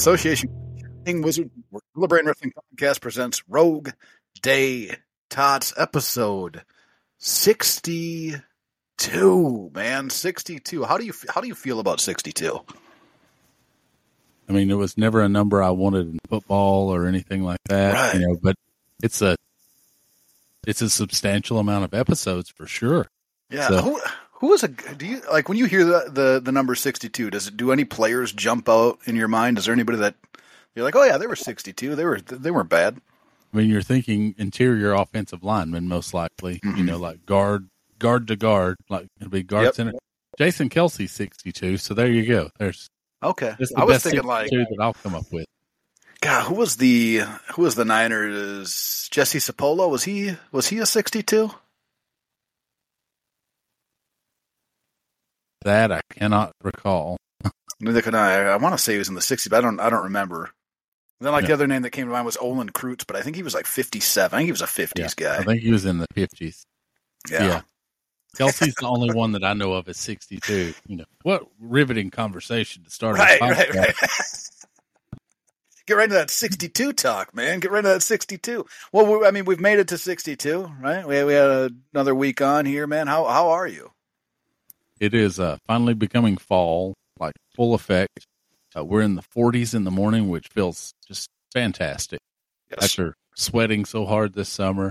Association with Wizard, Celebrating Wrestling Podcast presents Rogue Day Tots episode sixty-two. Man, sixty-two. How do you how do you feel about sixty-two? I mean, it was never a number I wanted in football or anything like that, Right. you know. But it's a it's a substantial amount of episodes for sure. Yeah. So- Who who was a do you like when you hear the, the the number sixty-two? Does it do any players jump out in your mind? Is there anybody that you're like, oh yeah, they were sixty-two. They were they weren't bad. I mean, you're thinking interior offensive lineman most likely, you Mhm. know, like guard guard to guard, like it'll be guard Yep. center. Jason Kelce, sixty-two. So there you go. There's Okay. the I was thinking like that I'll come up with. God, who was the who was the Niners? Jesse Sapolu was he was he a sixty two? That I cannot recall. Neither can I. I want to say he was in the sixties, but I don't I don't remember. And then like the other name that came to mind was Olin Kreutz, but I think he was like fifty seven. I think he was a fifties I guy. I think he was in the fifties. Yeah. yeah. Kelce's the only one that I know of at 62. You know, what riveting conversation to start. a Right, right, right. Get right into that 62 talk, man. Get right into that 62. Well, we, I mean, we've made it to 62, right? We, we had another week on here, man. How how are you? It is uh, finally becoming fall, like full effect. Uh, we're in the 40s in the morning, which feels just fantastic after sweating so hard this summer.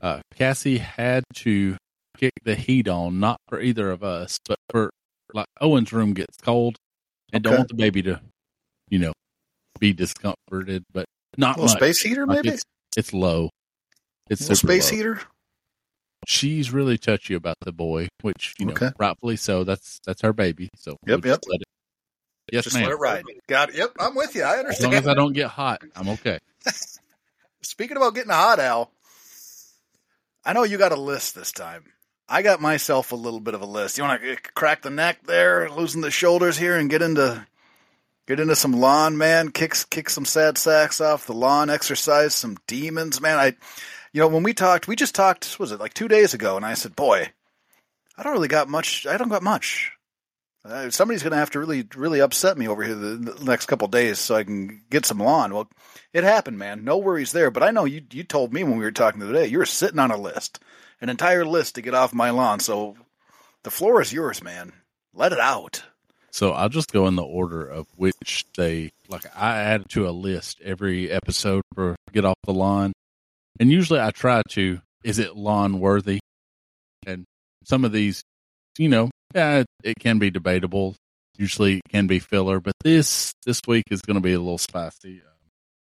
Uh, Cassie had to kick the heat on, not for either of us, but for like Owen's room gets cold and don't want the baby to, you know, be discomforted, but not A little much. space heater, Like, maybe? it's, it's low. It's super space low. heater? She's really touchy about the boy, which you know, Okay. rightfully so. That's that's her baby. So Yep, we'll just Let it, yes, Just ma'am. let it ride. Got it. Yep, I'm with you. I understand. As long as I don't get hot, I'm okay. Speaking about getting hot, Al, I know you got a list this time. I got myself a little bit of a list. You want to eh, crack the neck there, loosen the shoulders here, and get into get into some lawn, man. Kick kick some sad sacks off the lawn. Exercise some demons, man. I, you know, when we talked, we just talked. Was it like two days ago? And I said, boy, I don't really got much. I don't got much. Uh, somebody's going to have to really, really upset me over here the, the next couple days so I can get some lawn. Well, it happened, man. No worries there. But I know you. You told me when we were talking today, you were sitting on a list, an entire list to get off my lawn. So the floor is yours, man. Let it out. So I'll just go in the order of which they like. I add to a list every episode for get off the lawn, and usually I try to. Is it lawn worthy? And some of these, you know, yeah, it, can be debatable. Usually it can be filler, but this this week is going to be a little spicy.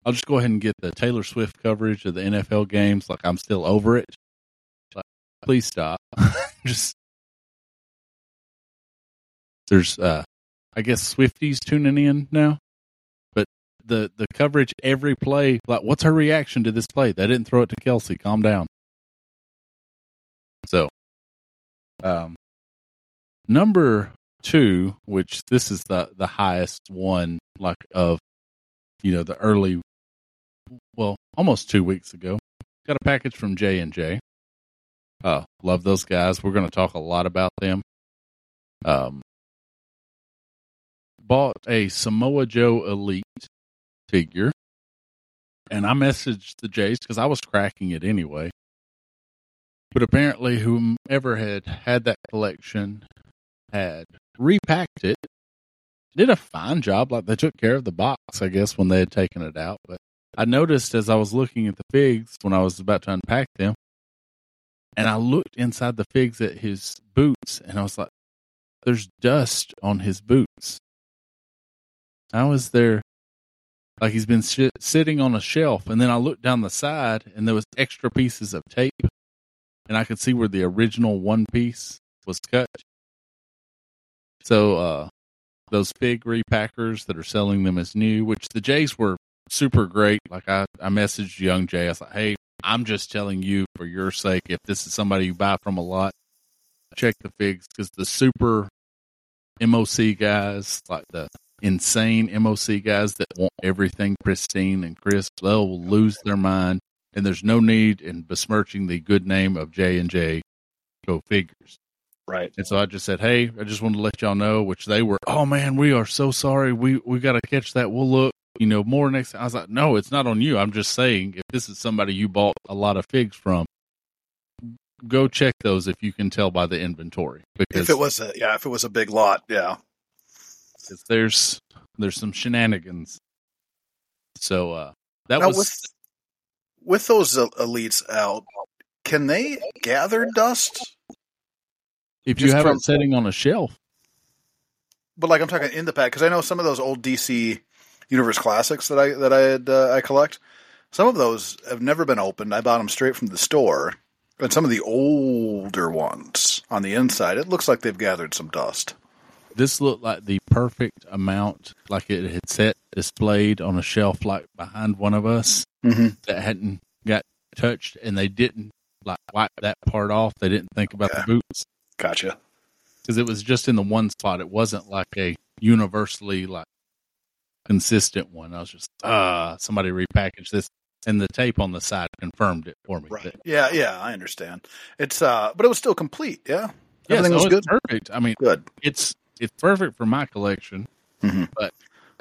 I'll just go ahead and get the Taylor Swift coverage of the NFL games. Like I'm still over it. Please stop. just there's uh I guess Swifties tuning in now. The the coverage every play, like what's her reaction to this play? They didn't throw it to Kelce. Calm down. So um number two, which this is the the highest one like of you know, the early well, almost two weeks ago. Got a package from J and J. Uh love those guys. We're gonna talk a lot about them. Um bought a Samoa Joe Elite figure, and I messaged the Jays because I was cracking it anyway. But apparently, whomever had had that collection had repacked it, did a fine job. Like they took care of the box, I guess, when they had taken it out. But I noticed as I was looking at the figs when I was about to unpack them, and I looked inside the figs at his boots, and I was like, "There's dust on his boots." How is there like he's been shi sitting on a shelf and then I looked down the side and there was extra pieces of tape and I could see where the original one piece was cut. So uh those fig repackers that are selling them as new, which the Jays were super great. Like I, I messaged young Jay, I was like, Hey, I'm just telling you for your sake, if this is somebody you buy from a lot, check the figs because the super MOC guys, like the insane MOC guys that want everything pristine and crisp, they'll lose their mind. And there's no need in besmirching the good name of J and J Go Figures. Right. And so I just said, "Hey, I just wanted to let y'all know." Which they were, "Oh man, we are so sorry. We we got to catch that. We'll look, you know, more next." time. I was like, "No, it's not on you. I'm just saying, if this is somebody you bought a lot of figs from, go check those if you can tell by the inventory because If it was a yeah, if it was a big lot, yeah. Because there's there's some shenanigans." So uh that Now was with with those elites out, can they gather dust? if you just have from- it sitting on a shelf. But like I'm talking in the pack because I know some of those old DC Universe classics that I that I had uh, I collect. Some of those have never been opened. I bought them straight from the store. And some of the older ones on the inside, it looks like they've gathered some dust. This looked like the perfect amount, like it had set displayed on a shelf, like behind one of us Mm-hmm. that hadn't got touched, and they didn't like wipe that part off. They didn't think about Yeah. the boots Gotcha. because it was just in the one spot. It wasn't like a universally like consistent one. I was just ah, somebody repackaged this, and the tape on the side confirmed it for me. That- Yeah, yeah, I understand. It's uh, but it was still complete. Yeah, everything was good. perfect. I mean, Good. it's it's perfect for my collection. Mhm. But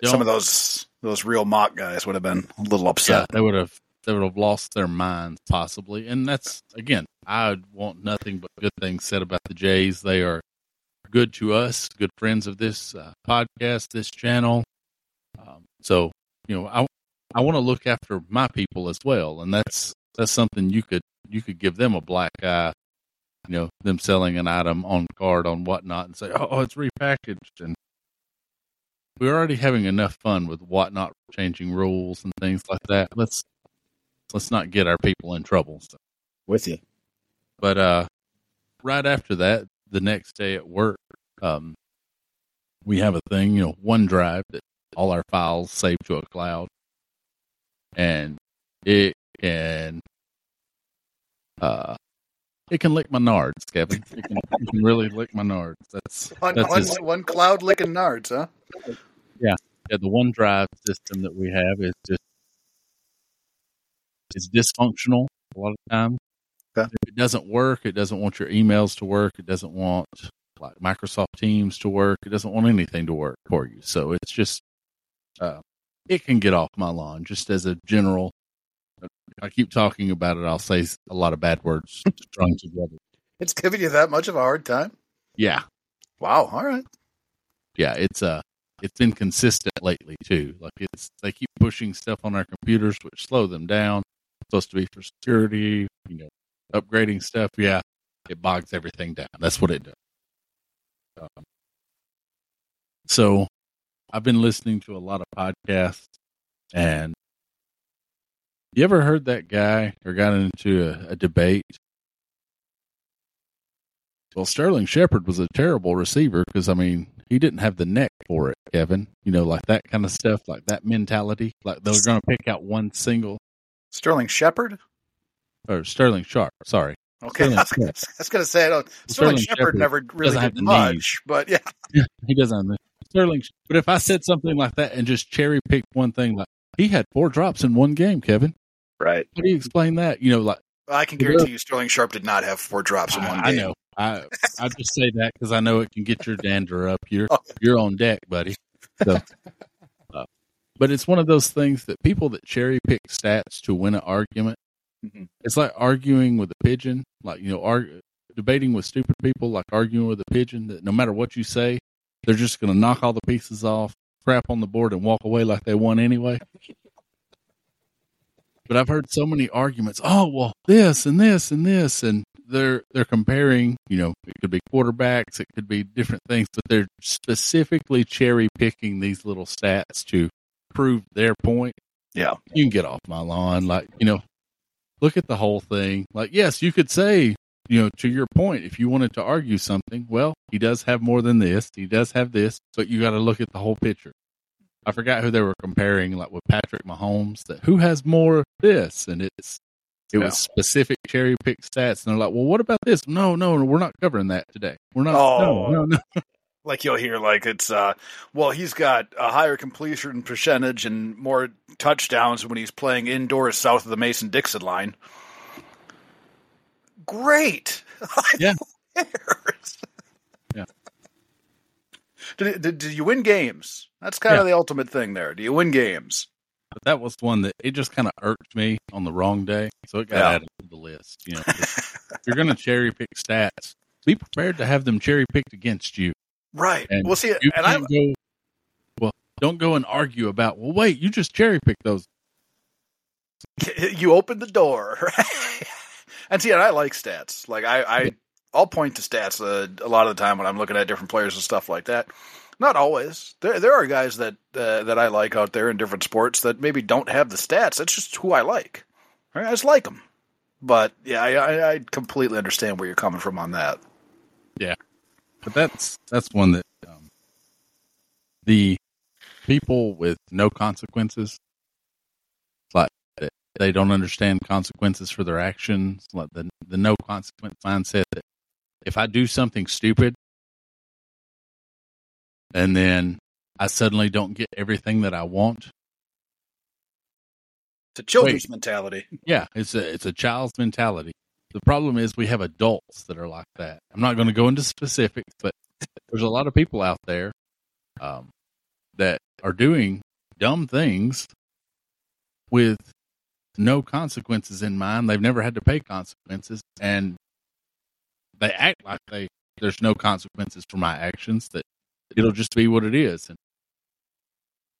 Some of those those real MOC guys would have been a little yeah, upset. they would have they would have lost their minds possibly. And that's again, I want nothing but good things said about the Jays. They are good to us, good friends of this uh, podcast, this channel. Um, so you know, I I want to look after my people as well, and that's that's something you could you could give them a black eye. You know, them selling an item on card on whatnot, and say, "Oh, it's repackaged," and we're already having enough fun with whatnot changing rules and things like that. Let's let's not get our people in trouble. So. With you. But uh, right after that, the next day at work, um, we have a thing, you know, OneDrive that all our files save to a cloud, and it can uh, it can lick my nards, Kevin. It can, it can really lick my nards. That's One, that's one, as- one cloud licking nards, huh? yeah, yeah. the OneDrive system that we have is just it's dysfunctional a lot of times. Okay. If it doesn't work, it doesn't want your emails to work. It doesn't want like Microsoft Teams to work. It doesn't want anything to work for you. So it's just uh, it can get off my lawn. Just as a general, I keep talking about it. I'll say a lot of bad words strung together. It's giving you that much of a hard time? Yeah, Wow. All right. yeah, it's uh it's been consistent lately too. Like it's they keep pushing stuff on our computers which slow them down. It's supposed to be for security, you know, upgrading stuff. Yeah, it bogs everything down. That's what it does. Um, so, I've been listening to a lot of podcasts, and you ever heard that guy or got into a, a debate? Well, Sterling Shepard was a terrible receiver because I mean he didn't have the neck for it, Kevin. You know, like that kind of stuff, like that mentality. Like they're going to pick out one single Sterling Shepard? or Sterling Sharpe. Sorry, Okay. Sterling I was gonna- I was going to say, I don't, Sterling, Sterling Shepard never really did much, knees. but yeah. he doesn't. Have the, Sterling, but if I said something like that and just cherry picked one thing, like he had four drops in one game, Kevin. Right. How do you explain that? You know, like I can guarantee you Sterling Sharpe did not have four drops in one I, I know. I I just say that because I know it can get your dander up. You're Oh. you're on deck, buddy. So, uh, but it's one of those things that people that cherry pick stats to win an argument. Mhm. It's like arguing with a pigeon, like you know, arg- debating with stupid people, like arguing with a pigeon. That no matter what you say, they're just going to knock all the pieces off, crap on the board, and walk away like they won anyway. But I've heard so many arguments. Oh well, this and this and this, and they're they're comparing. You know, it could be quarterbacks, it could be different things, but they're specifically cherry picking these little stats to prove their point. Yeah. You can get off my lawn, like you know. Look at the whole thing. Like, yes, you could say, you know, to your point, if you wanted to argue something, well, he does have more than this. He does have this, but you got to look at the whole picture. I forgot who they were comparing, like with Patrick Mahomes, that who has more of this, and it's it Yeah. was specific cherry pick stats, and they're like, well, what about this? No, no, we're not covering that today. We're not. Oh. No, no, no. Like you'll hear, like it's, uh, well, he's got a higher completion percentage and more touchdowns when he's playing indoors south of the Mason Dixon line. Great. Yeah. Did, did, did you win games? That's kind of the ultimate thing there. Do you win games? But that was one that it just kind of irked me on the wrong day, so it got Yeah. added to the list. You know, if you're going to cherry pick stats. Be prepared to have them cherry picked against you. Right. And well, see, and I go. Well, don't go and argue about. Well, wait, you just cherry picked those. you opened the door, right? and see, and I like stats. Like I, I, I'll point to stats uh, a lot of the time when I'm looking at different players and stuff like that. Not always. There, there are guys that uh, that I like out there in different sports that maybe don't have the stats. That's just who I like. Right? I just like them. But yeah, I, I, completely understand where you're coming from on that. Yeah, but that's that's one that um, the people with no consequences, like they don't understand consequences for their actions, like the the no consequence mindset. That if I do something stupid, and then I suddenly don't get everything that I want, It's a children's mentality. Yeah, it's a it's a child's mentality. The problem is we have adults that are like that. I'm not going to go into specifics, but there's a lot of people out there um, that are doing dumb things with no consequences in mind. They've never had to pay consequences, and they act like they there's no consequences for my actions. That it'll just be what it is, and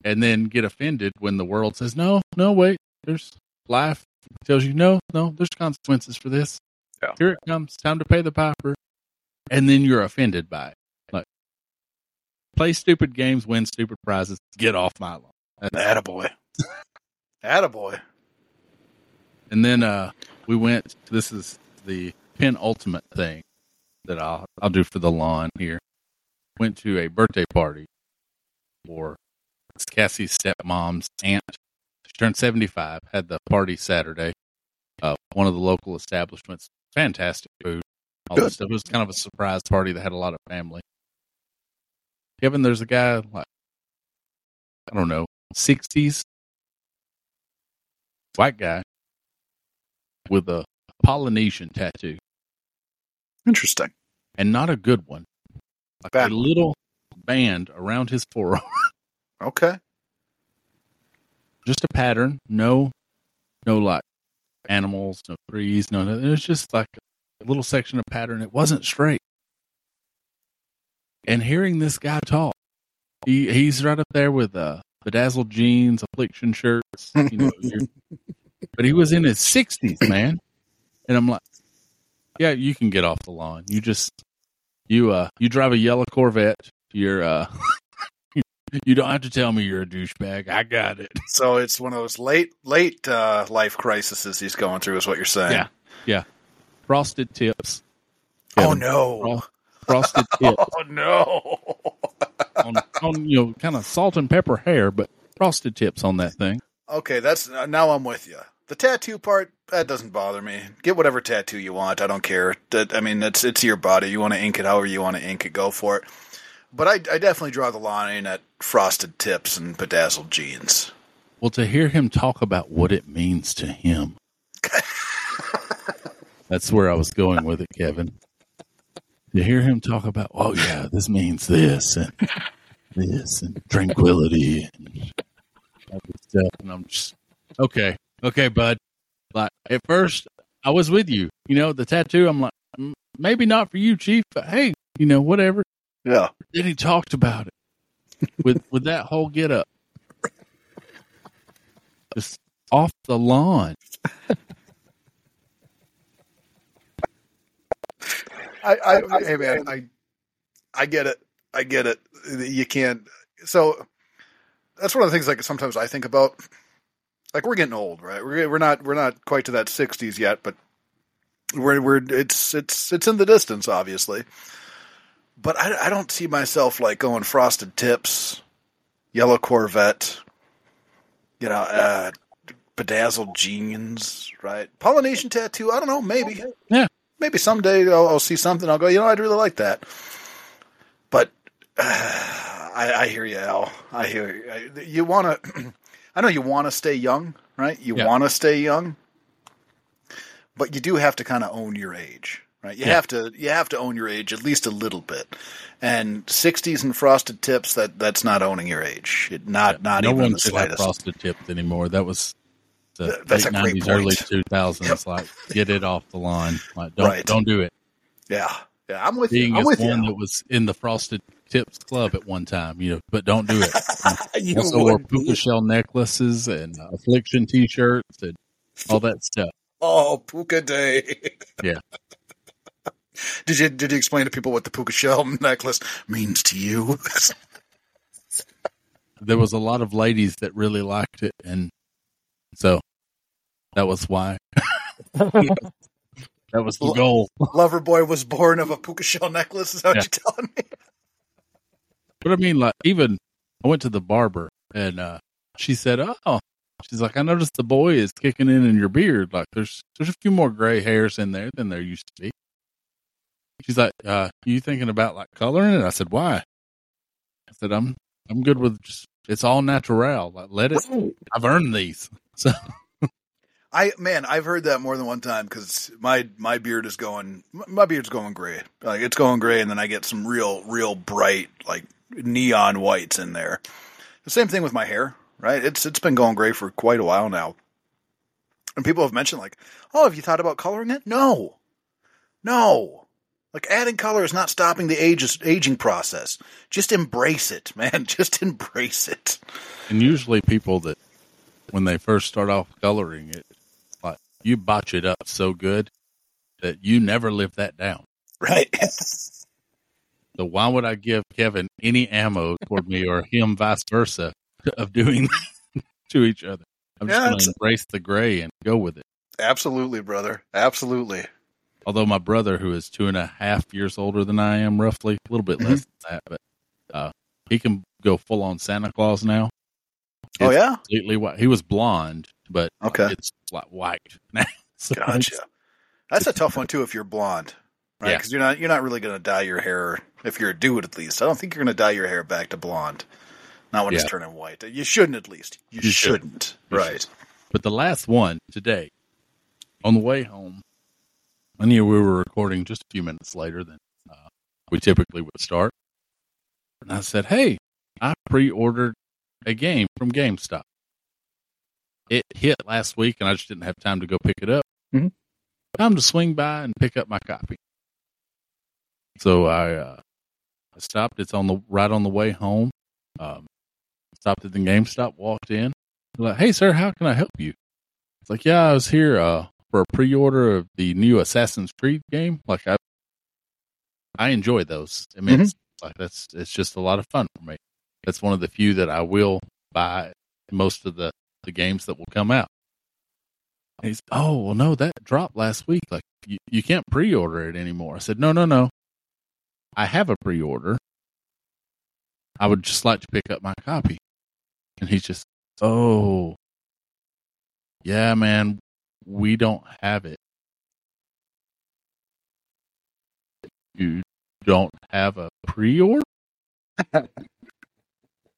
and then get offended when the world says, "No, no, wait, there's life tells you no, no, there's consequences for this. Yeah. Here it comes, time to pay the piper, and then you're offended by it. Like, play stupid games, win stupid prizes, get off my lawn. That's- Attaboy. Attaboy. And then uh, we went. This is the penultimate thing that I'll I'll do for the lawn here. Went to a birthday party for Cassie's stepmom's aunt. She turned seventy five. Had the party Saturday. Uh, one of the local establishments. Fantastic food. All Good. It was kind of a surprise party that had a lot of family. Kevin, there's a guy like I don't know, sixties, white guy with a Polynesian tattoo, Interesting. and not a good one. Like Bad a little band around his forearm, Okay. just a pattern. No, no like animals, no trees, no. nothing. it was just like a little section of pattern. It wasn't straight. And hearing this guy talk, he he's right up there with uh, bedazzled jeans, affliction shirts, you know. but he was in his sixties, man. And I'm like, yeah, you can get off the lawn. You just you uh you drive a yellow Corvette. You're uh you don't have to tell me you're a douchebag. I got it. So it's one of those late, late uh, life crises he's going through, is what you're saying. Yeah. Yeah. Frosted tips. Oh no. Frosted tips Oh no. on, on you know kind of salt and pepper hair, but frosted tips on that thing. okay, that's now I'm with you. The tattoo part that doesn't bother me. Get whatever tattoo you want. I don't care. I mean, it's it's your body. You want to ink it however you want to ink it. Go for it. But I, I definitely draw the line at frosted tips and bedazzled jeans. Well, to hear him talk about what it means to him. That's where I was going with it, Kevin. To hear him talk about, oh yeah, this means this and this and tranquility and all this stuff, and I'm just okay, okay, bud. Like at first, I was with you. You know, the tattoo. I'm like, "Mm, maybe not for you, Chief, but hey, you know, whatever. Yeah. Then he talked about it with with that whole get up, just off the lawn. I, I, hey man, I, I get it. I get it. You can't. So that's one of the things. Like sometimes I think about. Like we're getting old, right? We're we're not we're not quite to that sixties yet, but we're we're it's it's it's in the distance, obviously. But I, I don't see myself like going frosted tips, yellow Corvette, you know, uh, bedazzled jeans, right? Polynesian tattoo. I don't know. Maybe Yeah. maybe someday I'll, I'll see something. I'll go, you know, I'd really like that. But uh, I, I hear you, Al. I hear you. I- You want to. I know you want to stay young, right? You Yeah. want to stay young, but you do have to kind of own your age, right? You Yeah. have to you have to own your age at least a little bit. And 60s and frosted tips that that's not owning your age. It, not not no even one the should have slightest. frosted tips anymore. That was the that's late a great nineties, early point. two thousands. Like, get it off the line. Like, don't Right. don't do it. Yeah. Yeah, I'm with Being you. I'm with one you. that was in the frosted tips club at one time, you know, but don't do it. You also wore puka shell necklaces and affliction t-shirts and all that stuff. Oh, puka day. Yeah. did you did you explain to people what the puka shell necklace means to you? There was a lot of ladies that really liked it, and so that was why. that was the goal. Lover boy was born of a puka shell necklace. Is that what you're telling me? But I mean, like, even I went to the barber, and uh, she said, "Oh." She's like, I noticed the boy is kicking in in your beard. Like, there's there's a few more gray hairs in there than there used to be. She's like, uh, you thinking about like coloring it? I said, why? I said, I'm I'm good with just it's all natural. Like, let it. I've earned these. So I man, I've heard that more than one time because my my beard is going, my beard's going gray. Like it's going gray, and then I get some real, real bright, like neon whites in there. The same thing with my hair, right? It's it's been going gray for quite a while now, and people have mentioned like, oh, have you thought about coloring it? No, no. Like adding color is not stopping the age aging process. Just embrace it, man. Just embrace it. And usually people that when they first start off coloring it, like you botch it up so good that you never live that down. Right. So why would I give Kevin any ammo toward me or him vice versa of doing to each other? I'm just going to embrace the gray and go with it. Absolutely, brother. Absolutely. Although my brother, who is two and a half years older than I am, roughly a little bit Mm-hmm. less than that, but uh, he can go full on Santa Claus now. Oh yeah. completely white. He was blonde, but Okay. it's like white now. So Gotcha. That's a tough one too if you're blonde, right? Yeah. Because you're not you're not really going to dye your hair if you're a dude at least. I don't think you're going to dye your hair back to blonde. Not when it's turning white. You shouldn't at least. You, You shouldn't. shouldn't. Right. But the last one today, on the way home, I knew we were recording just a few minutes later than uh, we typically would start. And I said, Hey, I pre ordered a game from GameStop. It hit last week and I just didn't have time to go pick it up. Mhm. Time to swing by and pick up my copy. So I, uh, I stopped. It's on the right on the way home. Um, stopped at the GameStop, walked in. Like, hey, sir, how can I help you? It's like, yeah, I was here uh, for a pre-order of the new Assassin's Creed game. Like, I, I enjoy those. I mean, it's, like that's it's just a lot of fun for me. That's one of the few that I will buy most of the the games that will come out. And he's, oh well, no, that dropped last week. Like, you, you can't pre-order it anymore. I said, no, no, no. I have a pre-order. I would just like to pick up my copy. And he's just, oh, yeah, man, we don't have it. You don't have a pre-order?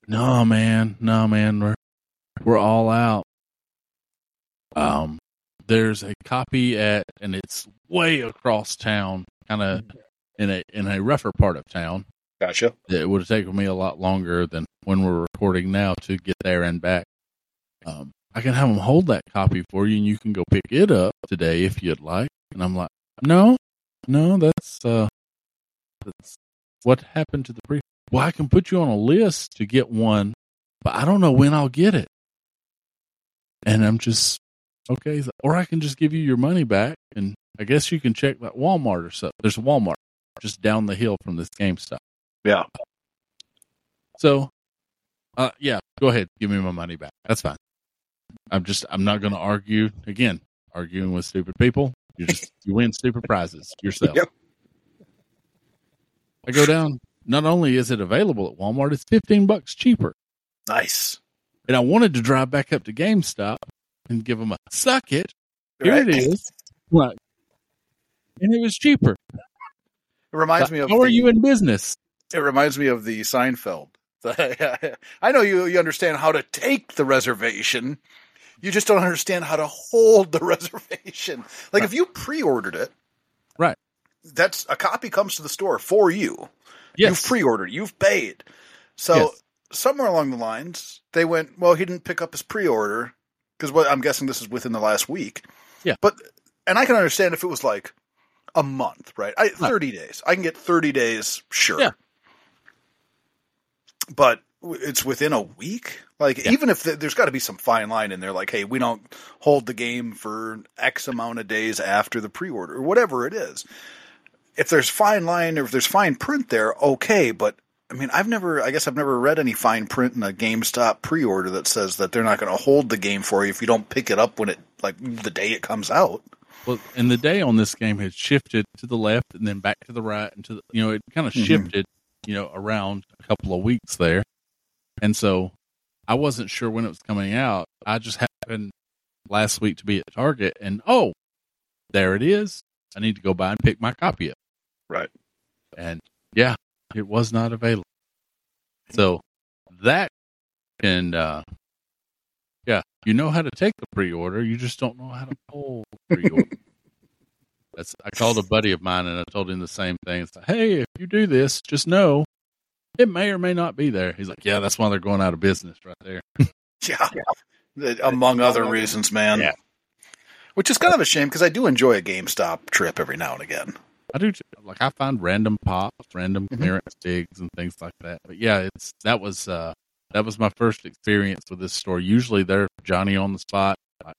no, man, no, man, we're we're all out. Um, there's a copy at, and it's way across town, kind of in a in a rougher part of town. Gotcha. It would have taken me a lot longer than when we're recording now to get there and back. Um, I can have them hold that copy for you, and you can go pick it up today if you'd like. And I'm like, no, no, that's uh, that's what happened to the pre. Well, I can put you on a list to get one, but I don't know when I'll get it. And I'm just okay, or I can just give you your money back, and I guess you can check that Walmart or something. There's a Walmart just down the hill from this GameStop. Yeah. So, uh, yeah, go ahead, give me my money back. That's fine. I'm just, I'm not going to argue again. Arguing with stupid people, you just you win stupid prizes yourself. Yep. I go down. Not only is it available at Walmart, it's fifteen bucks cheaper. Nice. And I wanted to drive back up to GameStop and give them a suck it. Here Right? it is. What? And it was cheaper. It reminds me of How are the- you in business? It reminds me of the Seinfeld. I know you you understand how to take the reservation. You just don't understand how to hold the reservation. Like if you pre-ordered it, Right. that's a copy comes to the store for you. Yes. You've pre-ordered, you've paid. So Yes. somewhere along the lines, they went, well, he didn't pick up his pre-order because what I'm guessing this is within the last week. Yeah. But and I can understand if it was like a month, right? I, 30 days. I can get 30 days, sure. Yeah. But it's within a week. Like Yeah. even if th- there's got to be some fine line in there, like, hey, we don't hold the game for X amount of days after the pre-order or whatever it is. If there's fine line or if there's fine print there, okay. But I mean, I've never, I guess I've never read any fine print in a GameStop pre-order that says that they're not going to hold the game for you if you don't pick it up when it, like the day it comes out. Well, and the day on this game had shifted to the left and then back to the right and to the, you know, it kind of Mhm. shifted, you know, around a couple of weeks there. And so I wasn't sure when it was coming out. I just happened last week to be at Target and oh, there it is. I need to go by and pick my copy up. Right. And yeah, it was not available. So that and uh, yeah, you know how to take the pre-order. You just don't know how to pull pre-order. That's, I called a buddy of mine and I told him the same thing. It's like, hey, if you do this, just know it may or may not be there. He's like, yeah, that's why they're going out of business right there. Yeah. Th- Among other reasons, man. Yeah. Which is kind of a shame because I do enjoy a GameStop trip every now and again. I do too. like I find random pops, random Mhm. clearance digs, and things like that. But yeah, it's that was uh that was my first experience with this store. Usually they're Johnny on the spot. I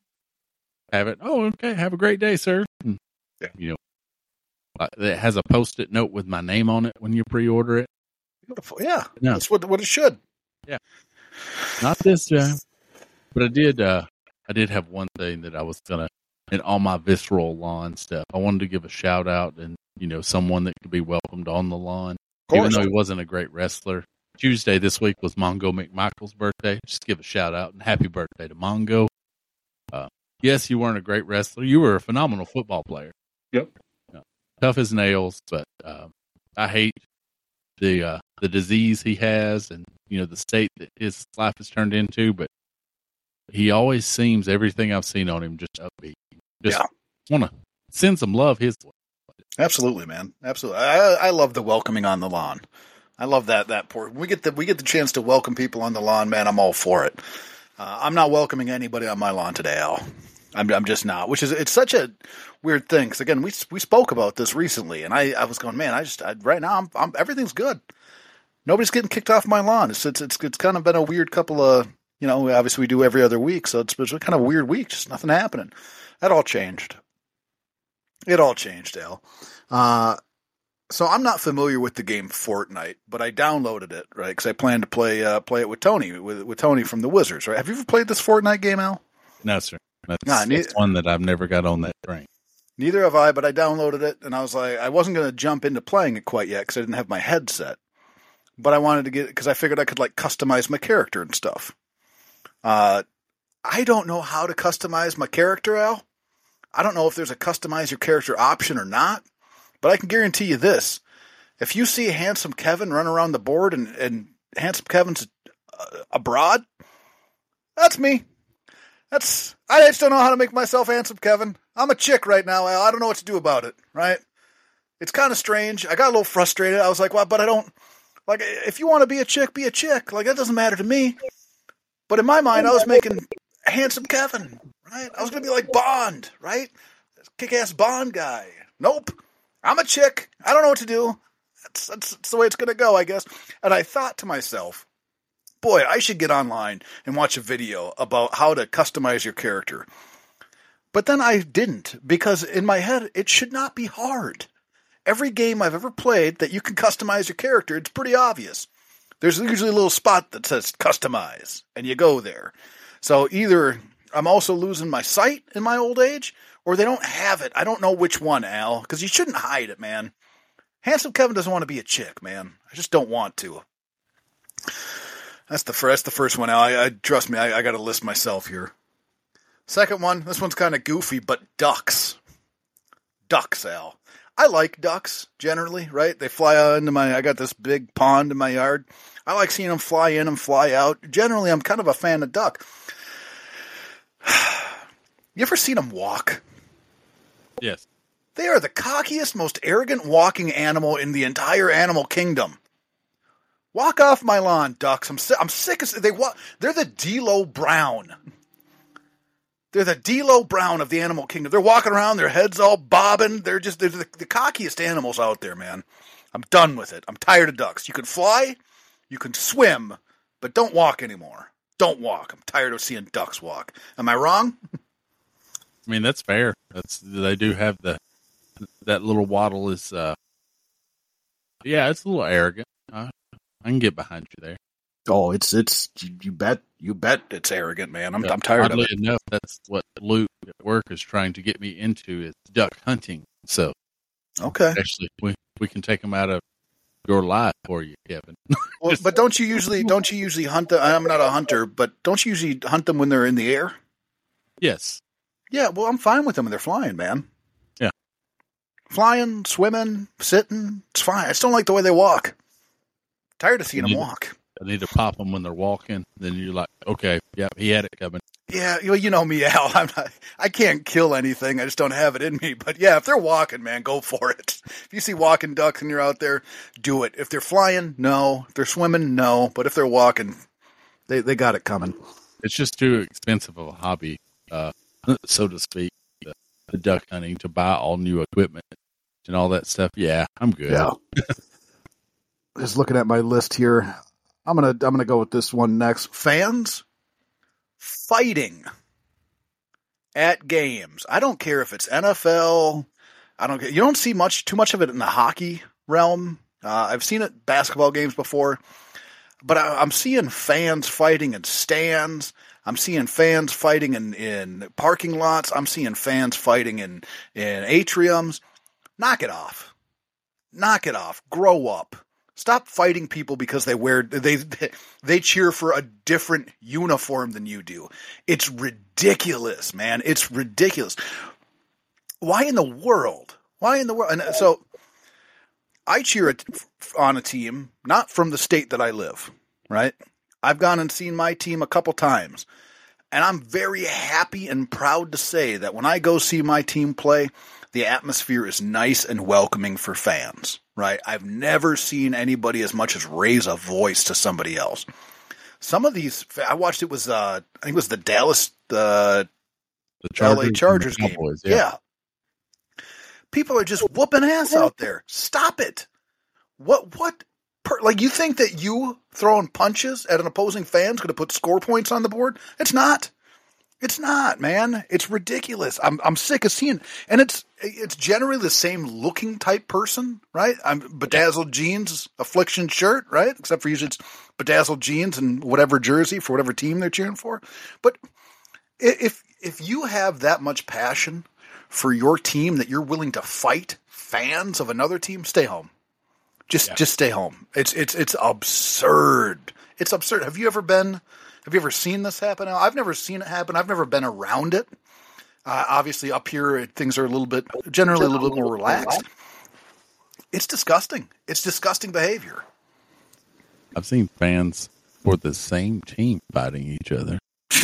have it. Oh, okay. Have a great day, sir. And, Yeah. You know, it has a post-it note with my name on it when you pre-order it. Beautiful. Yeah. Yeah. That's what, what it should. Yeah. Not this time, but I did. uh I did have one thing that I was gonna in all my visceral lawn stuff. I wanted to give a shout out and you know someone that could be welcomed on the lawn. Even though he wasn't a great wrestler. Tuesday this week was Mongo McMichael's birthday. Just give a shout out and happy birthday to Mongo. Uh, yes, you weren't a great wrestler. You were a phenomenal football player. Yep. Uh, tough as nails, but um, I hate the uh, the disease he has and you know the state that his life has turned into. But he always seems everything I've seen on him just upbeat. Just Yeah. want to send some love his way. Absolutely, man. Absolutely. I, I love the welcoming on the lawn. I love that that part. We get the we get the chance to welcome people on the lawn, man. I'm all for it. Uh, I'm not welcoming anybody on my lawn today, Al. I'm I'm just not. Which is it's such a weird thing. Because again, we we spoke about this recently, and I, I was going, man. I just I, right now I'm, I'm everything's good. Nobody's getting kicked off my lawn. It's it's it's, it's kind of been a weird couple of you know. Obviously, we do every other week, so it's been kind of a weird week. Just nothing happening. That all changed. It all changed, Al. Uh, so I'm not familiar with the game Fortnite, but I downloaded it right because I plan to play uh, play it with Tony with with Tony from the Wizards. Right? Have you ever played this Fortnite game, Al? No, sir. That's, Nah, neither- that's one that I've never got on that train. Neither have I, but I downloaded it and I was like, I wasn't going to jump into playing it quite yet because I didn't have my headset. But I wanted to get because I figured I could like customize my character and stuff. Uh, I don't know how to customize my character, Al. I don't know if there's a customize your character option or not, but I can guarantee you this: if you see handsome Kevin run around the board and and handsome Kevin's uh, abroad, that's me. That's I just don't know how to make myself handsome, Kevin. I'm a chick right now. I don't know what to do about it. Right? It's kind of strange. I got a little frustrated. I was like, well, but I don't like if you want to be a chick, be a chick. Like that doesn't matter to me. But in my mind, I was making handsome Kevin. Right? I was gonna be like Bond. Right? Kick-ass Bond guy. Nope. I'm a chick. I don't know what to do. That's, that's, that's the way it's gonna go, I guess. And I thought to myself, boy, I should get online and watch a video about how to customize your character. But then I didn't because in my head, it should not be hard. Every game I've ever played that you can customize your character, it's pretty obvious. There's usually a little spot that says customize, and you go there. So either I'm also losing my sight in my old age, or they don't have it. I don't know which one, Al, because you shouldn't hide it, man. Handsome Kevin doesn't want to be a chick, man. I just don't want to. That's the first. That's the first one. Al. I, I trust me. I, I got to list myself here. Second one. This one's kind of goofy, but ducks. Ducks, Al. I like ducks generally. Right? They fly into my. I got this big pond in my yard. I like seeing them fly in and fly out. Generally, I'm kind of a fan of duck. You ever seen them walk? Yes. They are the cockiest, most arrogant walking animal in the entire animal kingdom. Walk off my lawn, ducks. I'm si- I'm sick of they walk. They're the D'Lo Brown. They're the D'Lo Brown of the animal kingdom. They're walking around, their heads all bobbing. They're just they're the, the cockiest animals out there, man. I'm done with it. I'm tired of ducks. You can fly, you can swim, but don't walk anymore. Don't walk. I'm tired of seeing ducks walk. Am I wrong? I mean, that's fair. That's they do have the that little waddle is. uh Yeah, it's a little arrogant. I, I can get behind you there. Oh, it's it's you, bet you bet it's arrogant, man. I'm Yeah, I'm tired of it. enough, that's what Luke at work is trying to get me into is duck hunting. So Okay. actually, we we can take them out of your life for you, Kevin. Well, but don't you usually don't you usually hunt them? I'm not a hunter, but don't you usually hunt them when they're in the air? yes, Yeah, well, I'm fine with them when they're flying, man. Yeah. Flying, swimming, sitting, it's fine. I just don't like the way they walk. Tired of seeing them walk. I need to pop them when they're walking. Then you're like, okay, yeah, he had it coming. Yeah, you, you know me, Al. I'm not, I can't kill anything. I just don't have it in me. But yeah, if they're walking, man, go for it. If you see walking ducks and you're out there, do it. If they're flying, no. If they're swimming, no. But if they're walking, they they got it coming. It's just too expensive of a hobby, uh, so to speak. The, the duck hunting to buy all new equipment and all that stuff. Yeah, I'm good. Yeah. Just looking at my list here, I'm gonna I'm gonna go with this one next. Fans fighting at games. I don't care if it's NFL. I don't. You don't see much too much of it in the hockey realm. Uh, I've seen it basketball games before, but I, I'm seeing fans fighting in stands. I'm seeing fans fighting in, in parking lots. I'm seeing fans fighting in in atriums. Knock it off. Knock it off. Grow up. Stop fighting people because they wear they they cheer for a different uniform than you do. It's ridiculous, man. It's ridiculous. Why in the world? Why in the world? And so I cheer on a team not from the state that I live, right? I've gone and seen my team a couple times. And I'm very happy and proud to say that when I go see my team play, the atmosphere is nice and welcoming for fans, right? I've never seen anybody as much as raise a voice to somebody else. Some of these, I watched it was, uh, I think it was the Dallas, uh, The LA and the Chargers game. Cowboys, yeah. People are just whooping ass out there. Stop it. What, what, per, like you think that you throwing punches at an opposing fan's going to put score points on the board? It's not. It's not, man. It's ridiculous. I'm I'm sick of seeing, and it's it's generally the same looking type person, right? I'm bedazzled jeans, affliction shirt, right? Except for usually it's bedazzled jeans and whatever jersey for whatever team they're cheering for. But if if you have that much passion for your team that you're willing to fight fans of another team, stay home. Just Yeah. just stay home. It's it's it's absurd. It's absurd. Have you ever been? Have you ever seen this happen? I've never seen it happen. I've never been around it. Uh, obviously, up here things are a little bit generally a little bit more relaxed. It's disgusting. It's disgusting behavior. I've seen fans for the same team fighting each other.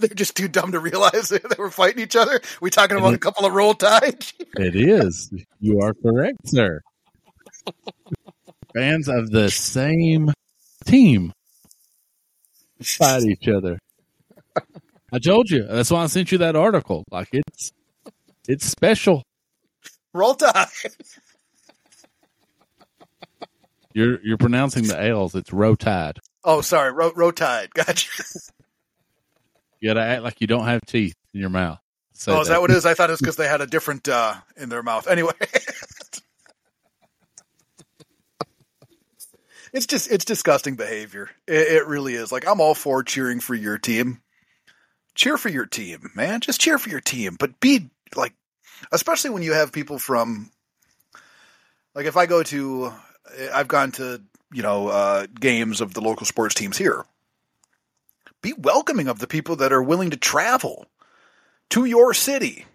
They're just too dumb to realize that they were fighting each other. We talking about a mm-hmm. couple of roll tides? It is. You are correct, sir. Fans of the same team fight each other. I told you. That's why I sent you that article. Like it's it's special. roll tide. You're you're pronouncing the L's. It's row tide. Oh, sorry, row, row tide. Gotcha. You gotta act like you don't have teeth in your mouth. Say Oh, is that what it is? I thought it was because they had a different uh, in their mouth. Anyway, it's just it's disgusting behavior. It, it really is. Like I'm all for cheering for your team. Cheer for your team, man. Just cheer for your team, but be like, especially when you have people from, like, if I go to, I've gone to you know uh, games of the local sports teams here. Be welcoming of the people that are willing to travel to your city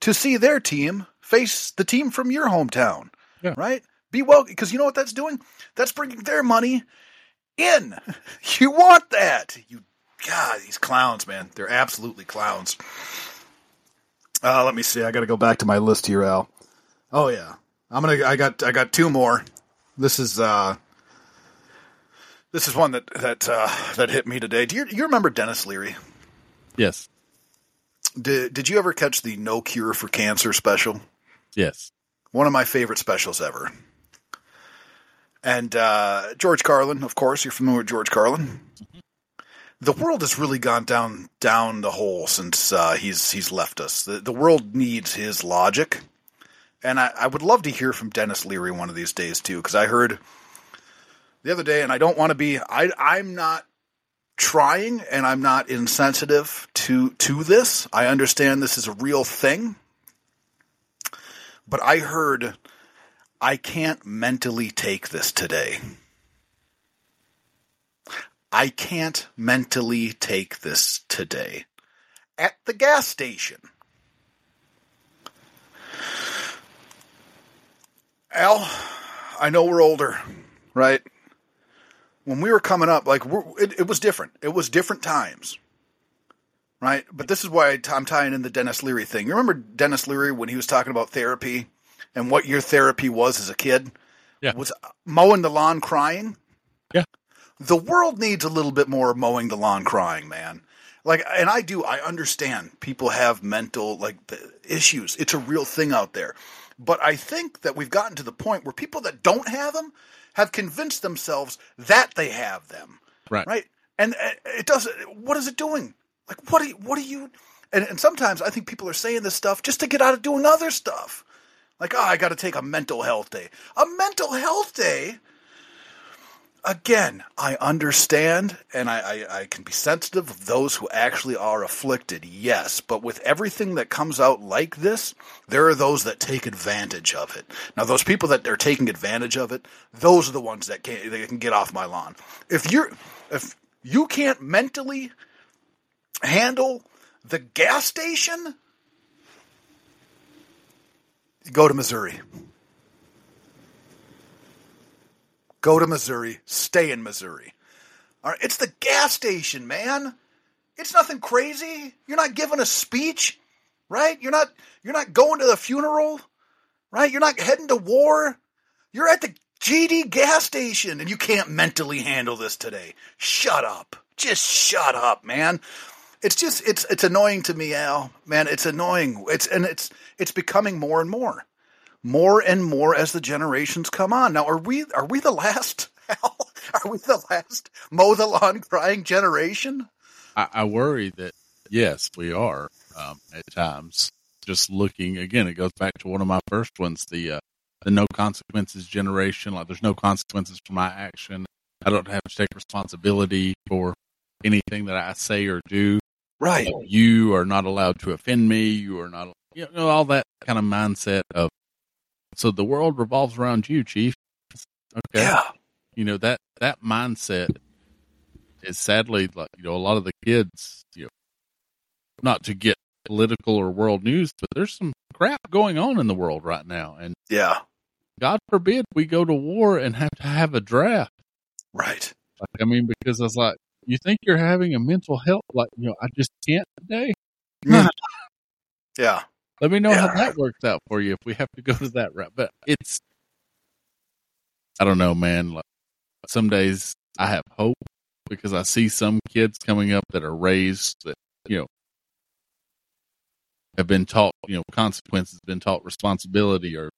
to see their team face the team from your hometown. Yeah. Right? Be welcome because you know what that's doing? That's bringing their money in. You want that. You, God, these clowns, man. They're absolutely clowns. Uh, let me see. I got to go back to my list here, Al. Oh yeah, I'm gonna. I got. I got two more. This is. uh This is one that that uh, that hit me today. Do you you remember Denis Leary? Yes. Did Did you ever catch the No Cure for Cancer special? Yes. One of my favorite specials ever. And uh, George Carlin, of course, you're familiar with George Carlin. The world has really gone down down the hole since uh, he's he's left us. The the world needs his logic, and I, I would love to hear from Denis Leary one of these days too, because I heard the other day, and I don't want to be I I'm not trying, and I'm not insensitive to to this. I understand this is a real thing, but I heard I can't mentally take this today. I can't mentally take this today. At the gas station. Al, I know we're older, right? When we were coming up, like it, it was different. It was different times, right? But this is why I'm tying in the Denis Leary thing. You remember Denis Leary when he was talking about therapy and what your therapy was as a kid? Yeah. Was mowing the lawn crying? Yeah. The world needs a little bit more mowing the lawn crying, man. Like, and I do, I understand people have mental, like, issues. It's a real thing out there. But I think that we've gotten to the point where people that don't have them have convinced themselves that they have them. Right. Right. And uh, it doesn't, what is it doing? Like, what are you, what are you, and, and sometimes I think people are saying this stuff just to get out of doing other stuff. Like, oh, I got to take a mental health day. A mental health day? Again, I understand and I, I, I, can be sensitive of those who actually are afflicted, yes. But with everything that comes out like this, there are those that take advantage of it. Now, those people that are taking advantage of it, those are the ones that can, that can get off my lawn. If you're, if you can't mentally handle the gas station, go to Missouri. Go to Missouri. Stay in Missouri. All right, it's the gas station, man. It's nothing crazy. You're not giving a speech, right? You're not you're not going to the funeral, right? You're not heading to war. You're at the GD gas station and you can't mentally handle this today. Shut up. Just shut up, man. It's just it's it's annoying to me, Al. Man, it's annoying. It's and it's it's becoming more and more more and more as the generations come on. Now, are we are we the last? Al? Are we the last mow the lawn crying generation? I, I worry that yes, we are um, at times. Just looking again, it goes back to one of my first ones, the uh, the no consequences generation. Like, there's no consequences for my action. I don't have to take responsibility for anything that I say or do. Right. You are not allowed to offend me. You are not, you know, all that kind of mindset of so the world revolves around you, Chief. Okay. Yeah. You know that that mindset is sadly like you know a lot of the kids, you know, not to get political or world news, but there's some crap going on in the world right now, and yeah, God forbid we go to war and have to have a draft. Right. Like, I mean, because I was like, you think you're having a mental health, like you know, I just can't today. Mm. yeah. Let me know yeah. how that works out for you if we have to go to that route. But it's, I don't know, man. Like, some days I have hope because I see some kids coming up that are raised that, you know, have been taught, you know, consequences, been taught responsibility or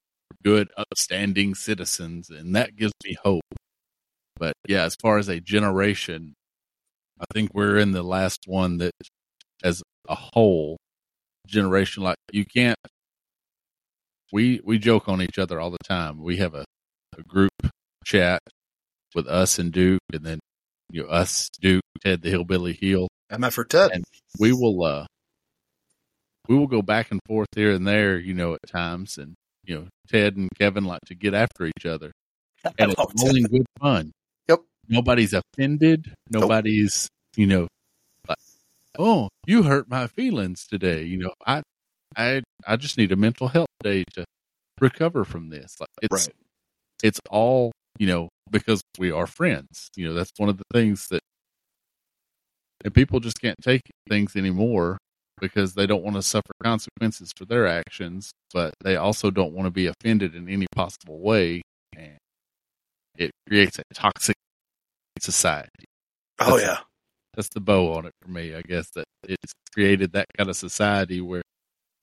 good, upstanding citizens. And that gives me hope. But yeah, as far as a generation, I think we're in the last one that, as a whole, generation like you can't we we joke on each other all the time. We have a, a group chat with us and duke and then you know us duke ted the hillbilly heel. Mf for ted and we will uh we will go back and forth here and there you know at times. And you know ted and kevin like to get after each other. And it's all in good fun. Yep. Nobody's offended. Nobody's nope. you know oh, you hurt my feelings today. You know, I, I, I just need a mental health day to recover from this. Like it's, right. it's all, you know, because we are friends. You know, that's one of the things that, and people just can't take things anymore because they don't want to suffer consequences for their actions, but they also don't want to be offended in any possible way. And it creates a toxic society. Oh That's- yeah. That's the bow on it for me, I guess, that it's created that kind of society where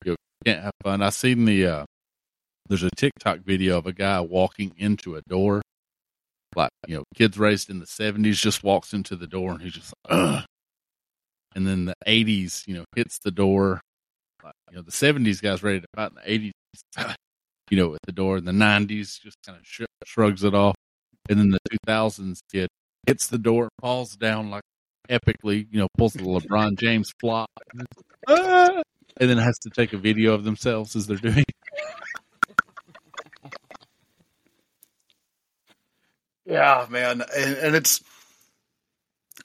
you can't have fun. I seen the, uh, there's a TikTok video of a guy walking into a door, like, you know, kids raised in the 70s just walks into the door and he's just Ugh. And then the 80s, you know, hits the door. Like, you know, the 70s guys ready to fight, and the 80s, you know, at the door. And the 90s just kind of sh- shrugs it off. And then the 2000s kid hits the door, falls down like epically, you know, pulls the LeBron James flop. Ah! And then has to take a video of themselves as they're doing. Yeah, man, and, and it's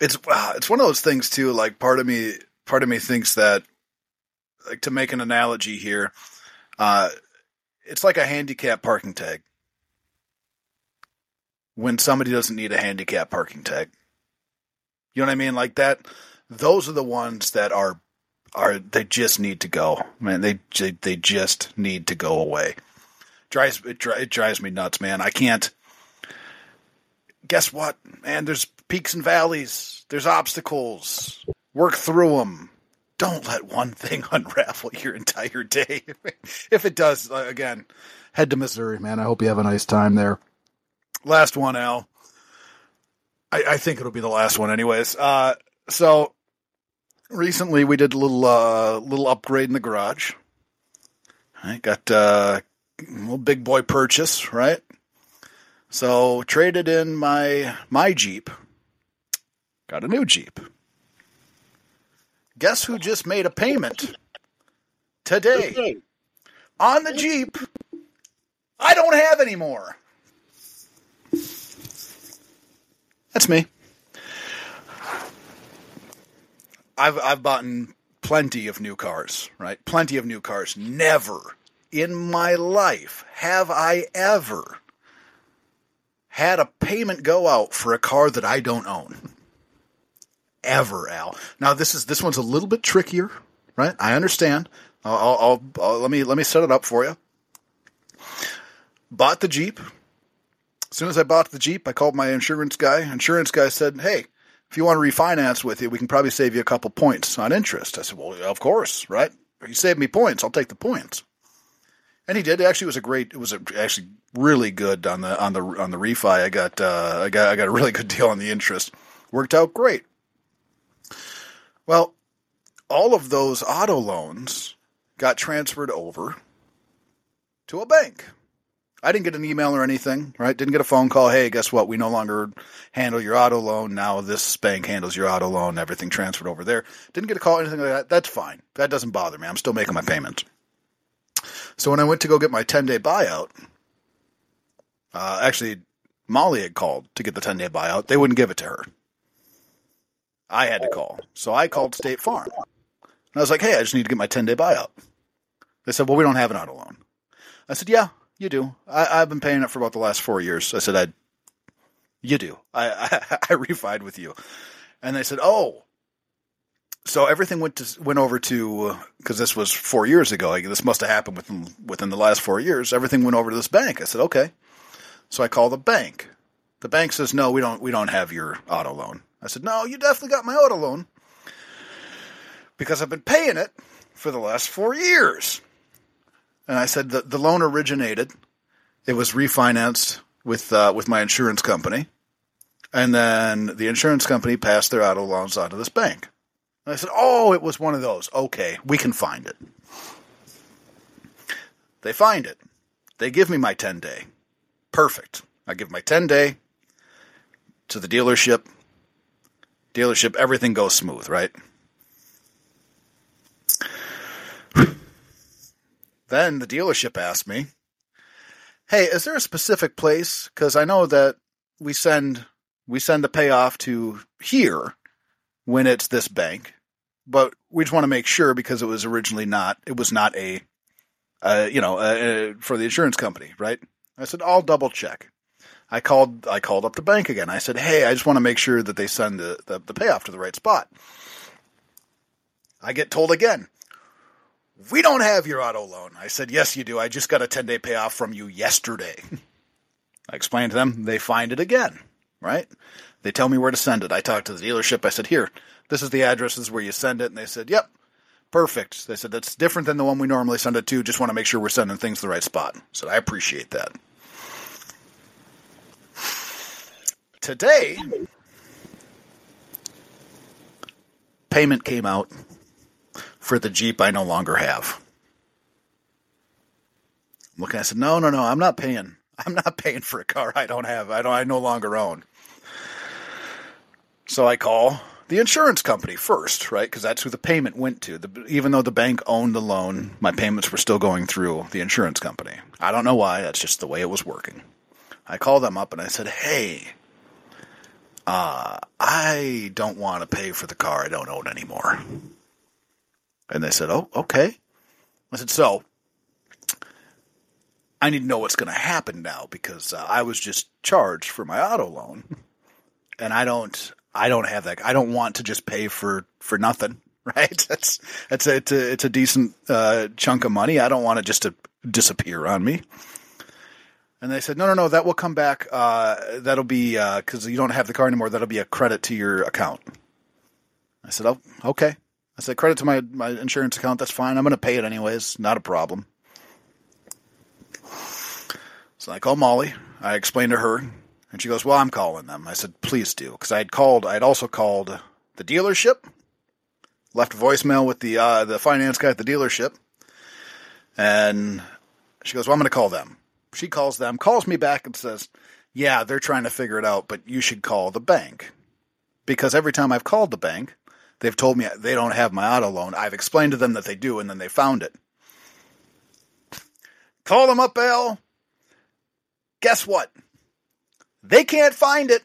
it's wow, it's one of those things too. Like part of me, part of me thinks that, like to make an analogy here, uh, it's like a handicap parking tag. When somebody doesn't need a handicap parking tag, you know what I mean? Like that. Those are the ones that are are they just need to go, man. They they, just need to go away. Drives it, it drives me nuts, man. I can't guess what, man? There's peaks and valleys. There's obstacles. Work through them. Don't let one thing unravel your entire day. if it does, uh, again, head to Missouri, man. I hope you have a nice time there. Last one, Al. I, I think it'll be the last one, anyways. Uh, so recently we did a little uh, little upgrade in the garage. I got uh, a little big boy purchase, right? So traded in my my Jeep. Got a new Jeep. Guess who just made a payment today on the Jeep? I don't have any more. That's me. I've I've bought plenty of new cars, right? Plenty of new cars. Never in my life have I ever had a payment go out for a car that I don't own. Ever, Al. Now this is this one's a little bit trickier, right? I understand. I'll, I'll, I'll let me let me set it up for you. Bought the Jeep. As soon as I bought the Jeep, I called my insurance guy. Insurance guy said, "Hey, if you want to refinance with you, we can probably save you a couple points on interest." I said, "Well, of course, right? You save me points, I'll take the points." And he did. Actually, it was a great. It was a, actually really good on the on the on the refi. I got uh, I got I got a really good deal on the interest. Worked out great. Well, all of those auto loans got transferred over to a bank. I didn't get an email or anything, right? Didn't get a phone call. Hey, guess what? We no longer handle your auto loan. Now this bank handles your auto loan. Everything transferred over there. Didn't get a call, anything like that. That's fine. That doesn't bother me. I'm still making my payments. So when I went to go get my 10 day buyout, uh, actually, Molly had called to get the 10 day buyout. They wouldn't give it to her. I had to call. So I called State Farm. And I was like, hey, I just need to get my 10 day buyout. They said, well, we don't have an auto loan. I said, yeah, you do. I, I've been paying it for about the last four years. I said, I, you do. I, I, I refied with you. And they said, oh, so everything went to went over to uh, because this was four years ago. Like, this must have happened within within the last four years. Everything went over to this bank. I said, okay. So I call the bank. The bank says, no, we don't we don't have your auto loan. I said, no, you definitely got my auto loan because I've been paying it for the last four years. And I said the the loan originated. It was refinanced with uh, with my insurance company, and then the insurance company passed their auto loans on to this bank. And I said, "Oh, it was one of those. Okay, we can find it." They find it. They give me my 10 day. Perfect. I give my 10 day to the dealership. Dealership, everything goes smooth, right? Then the dealership asked me, "Hey, is there a specific place cuz I know that we send we send the payoff to here when it's this bank, but we just want to make sure because it was originally not it was not a uh, you know, for the insurance company, right? I said, I'll double check. I called, I called up the bank again. I said, Hey, I just want to make sure that they send the, the, the payoff to the right spot. I get told again, We don't have your auto loan. I said, Yes, you do. I just got a 10 day payoff from you yesterday. I explained to them. They find it again, right? They tell me where to send it. I talked to the dealership. I said, Here, this is the address. This is where you send it. And they said, Yep, perfect. They said, That's different than the one we normally send it to. Just want to make sure we're sending things to the right spot. I said, I appreciate that. Today, payment came out for the Jeep I no longer have. I'm looking, I said, no, no, no, I'm not paying. I'm not paying for a car I don't have. I don't. I no longer own. So I call the insurance company first, right? Because that's who the payment went to. The, even though the bank owned the loan, my payments were still going through the insurance company. I don't know why. That's just the way it was working. I called them up and I said, "Hey, uh, I don't want to pay for the car I don't own anymore." And they said, "Oh, okay." I said, "So." I need to know what's going to happen now because uh, I was just charged for my auto loan, and I don't, I don't have that. I don't want to just pay for for nothing, right? That's that's a, it's a it's a decent uh, chunk of money. I don't want it just to disappear on me. And they said, no, no, no, that will come back. Uh, that'll be because you don't have the car anymore. That'll be a credit to your account. I said, oh, okay. I said, credit to my my insurance account. That's fine. I'm going to pay it anyways. Not a problem. So I call Molly. I explained to her, and she goes, "Well, I'm calling them." I said, "Please do," because I had called. I had also called the dealership, left a voicemail with the uh, the finance guy at the dealership, and she goes, "Well, I'm going to call them." She calls them, calls me back, and says, "Yeah, they're trying to figure it out, but you should call the bank because every time I've called the bank, they've told me they don't have my auto loan. I've explained to them that they do, and then they found it." Call them up, Al. Guess what? They can't find it.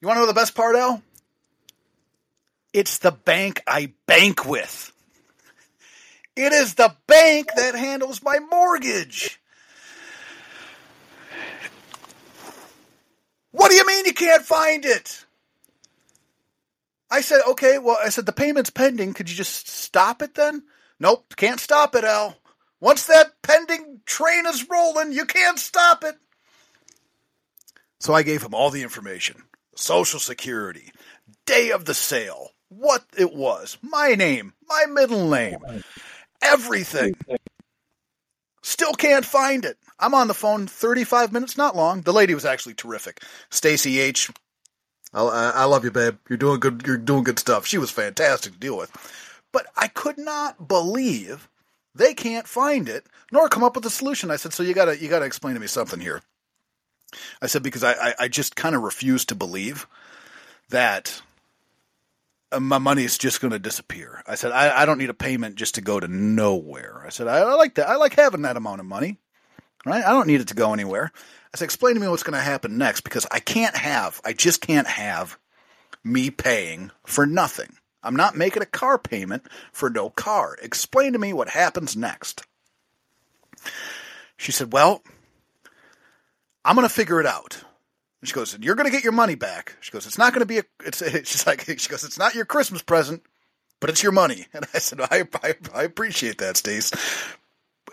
You want to know the best part, Al? It's the bank I bank with. It is the bank that handles my mortgage. What do you mean you can't find it? I said, okay, well, I said, the payment's pending. Could you just stop it then? Nope, can't stop it, Al. Once that pending train is rolling, you can't stop it. So I gave him all the information Social Security, day of the sale, what it was, my name, my middle name, everything. Still can't find it. I'm on the phone 35 minutes, not long. The lady was actually terrific. Stacy H. I, I love you, babe. You're doing good. You're doing good stuff. She was fantastic to deal with. But I could not believe they can't find it nor come up with a solution. I said, so you gotta you gotta explain to me something here. I said because I I, I just kind of refuse to believe that uh, my money is just going to disappear. I said I, I don't need a payment just to go to nowhere. I said I, I like that. I like having that amount of money. Right? I don't need it to go anywhere. I said explain to me what's going to happen next because I can't have I just can't have me paying for nothing. I'm not making a car payment for no car. Explain to me what happens next. She said, Well, I'm going to figure it out. And she goes, You're going to get your money back. She goes, It's not going to be a, it's, she's like, she goes, It's not your Christmas present, but it's your money. And I said, I, I, I appreciate that, Stace.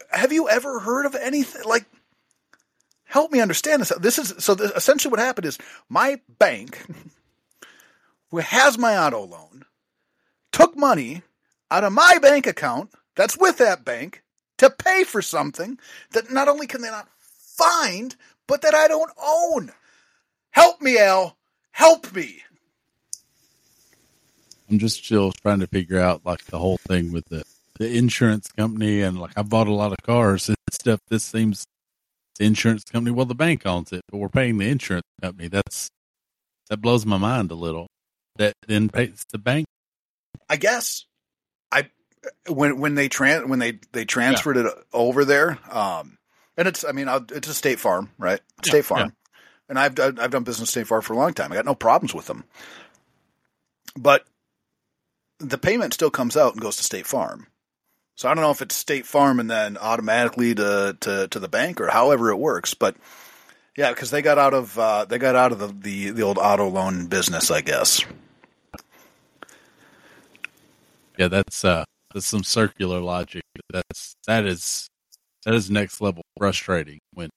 Have you ever heard of anything like, help me understand this. This is, so this, essentially what happened is my bank, who has my auto loan, took money out of my bank account that's with that bank to pay for something that not only can they not find, but that I don't own. Help me, Al. Help me. I'm just still trying to figure out like the whole thing with the, the insurance company and like I bought a lot of cars and stuff. This seems the insurance company. Well, the bank owns it, but we're paying the insurance company. That's that blows my mind a little. That then pays the bank. I guess I when when they tran when they they transferred yeah. it over there. Um, and it's I mean it's a State Farm, right? State yeah, Farm. Yeah. And I've I've done business State Farm for a long time. I got no problems with them. But the payment still comes out and goes to State Farm. So I don't know if it's State Farm and then automatically to to, to the bank or however it works, but yeah, because they got out of uh, they got out of the, the the old auto loan business, I guess. Yeah, that's uh that's some circular logic. That's that is that is next level frustrating when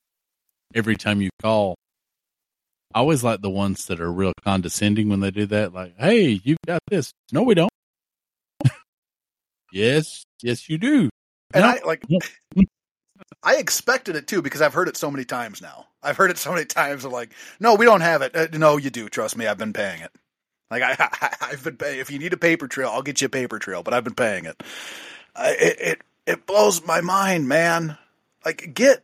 every time you call I always like the ones that are real condescending when they do that. Like, hey, you've got this. No, we don't. Yes, yes, you do. And No. I like I expected it too because I've heard it so many times now. I've heard it so many times. Of like, no, we don't have it. Uh, no, you do. Trust me, I've been paying it. Like I, I I've been paying. If you need a paper trail, I'll get you a paper trail. But I've been paying it. I, it it it blows my mind, man. Like, get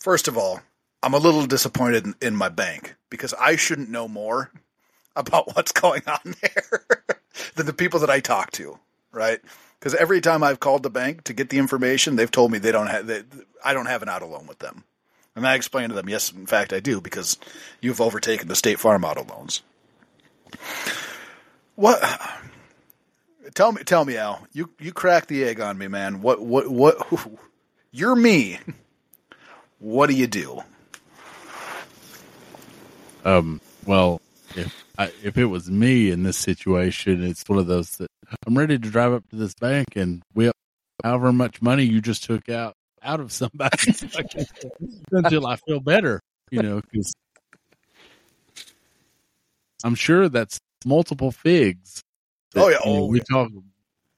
first of all, I'm a little disappointed in, in my bank because I shouldn't know more about what's going on there than the people that I talk to, right? Because every time I've called the bank to get the information, they've told me they don't have. I don't have an auto loan with them, and I explained to them, yes, in fact, I do because you've overtaken the State Farm auto loans. What? Tell me, tell me, Al. You you cracked the egg on me, man. What what what? You're me. What do you do? Um, well, if I, if it was me in this situation, it's one of those that I'm ready to drive up to this bank and we, however much money you just took out out of somebody until I feel better, you know, because I'm sure that's multiple figs. Oh, yeah. you know, Oh, we yeah. talk in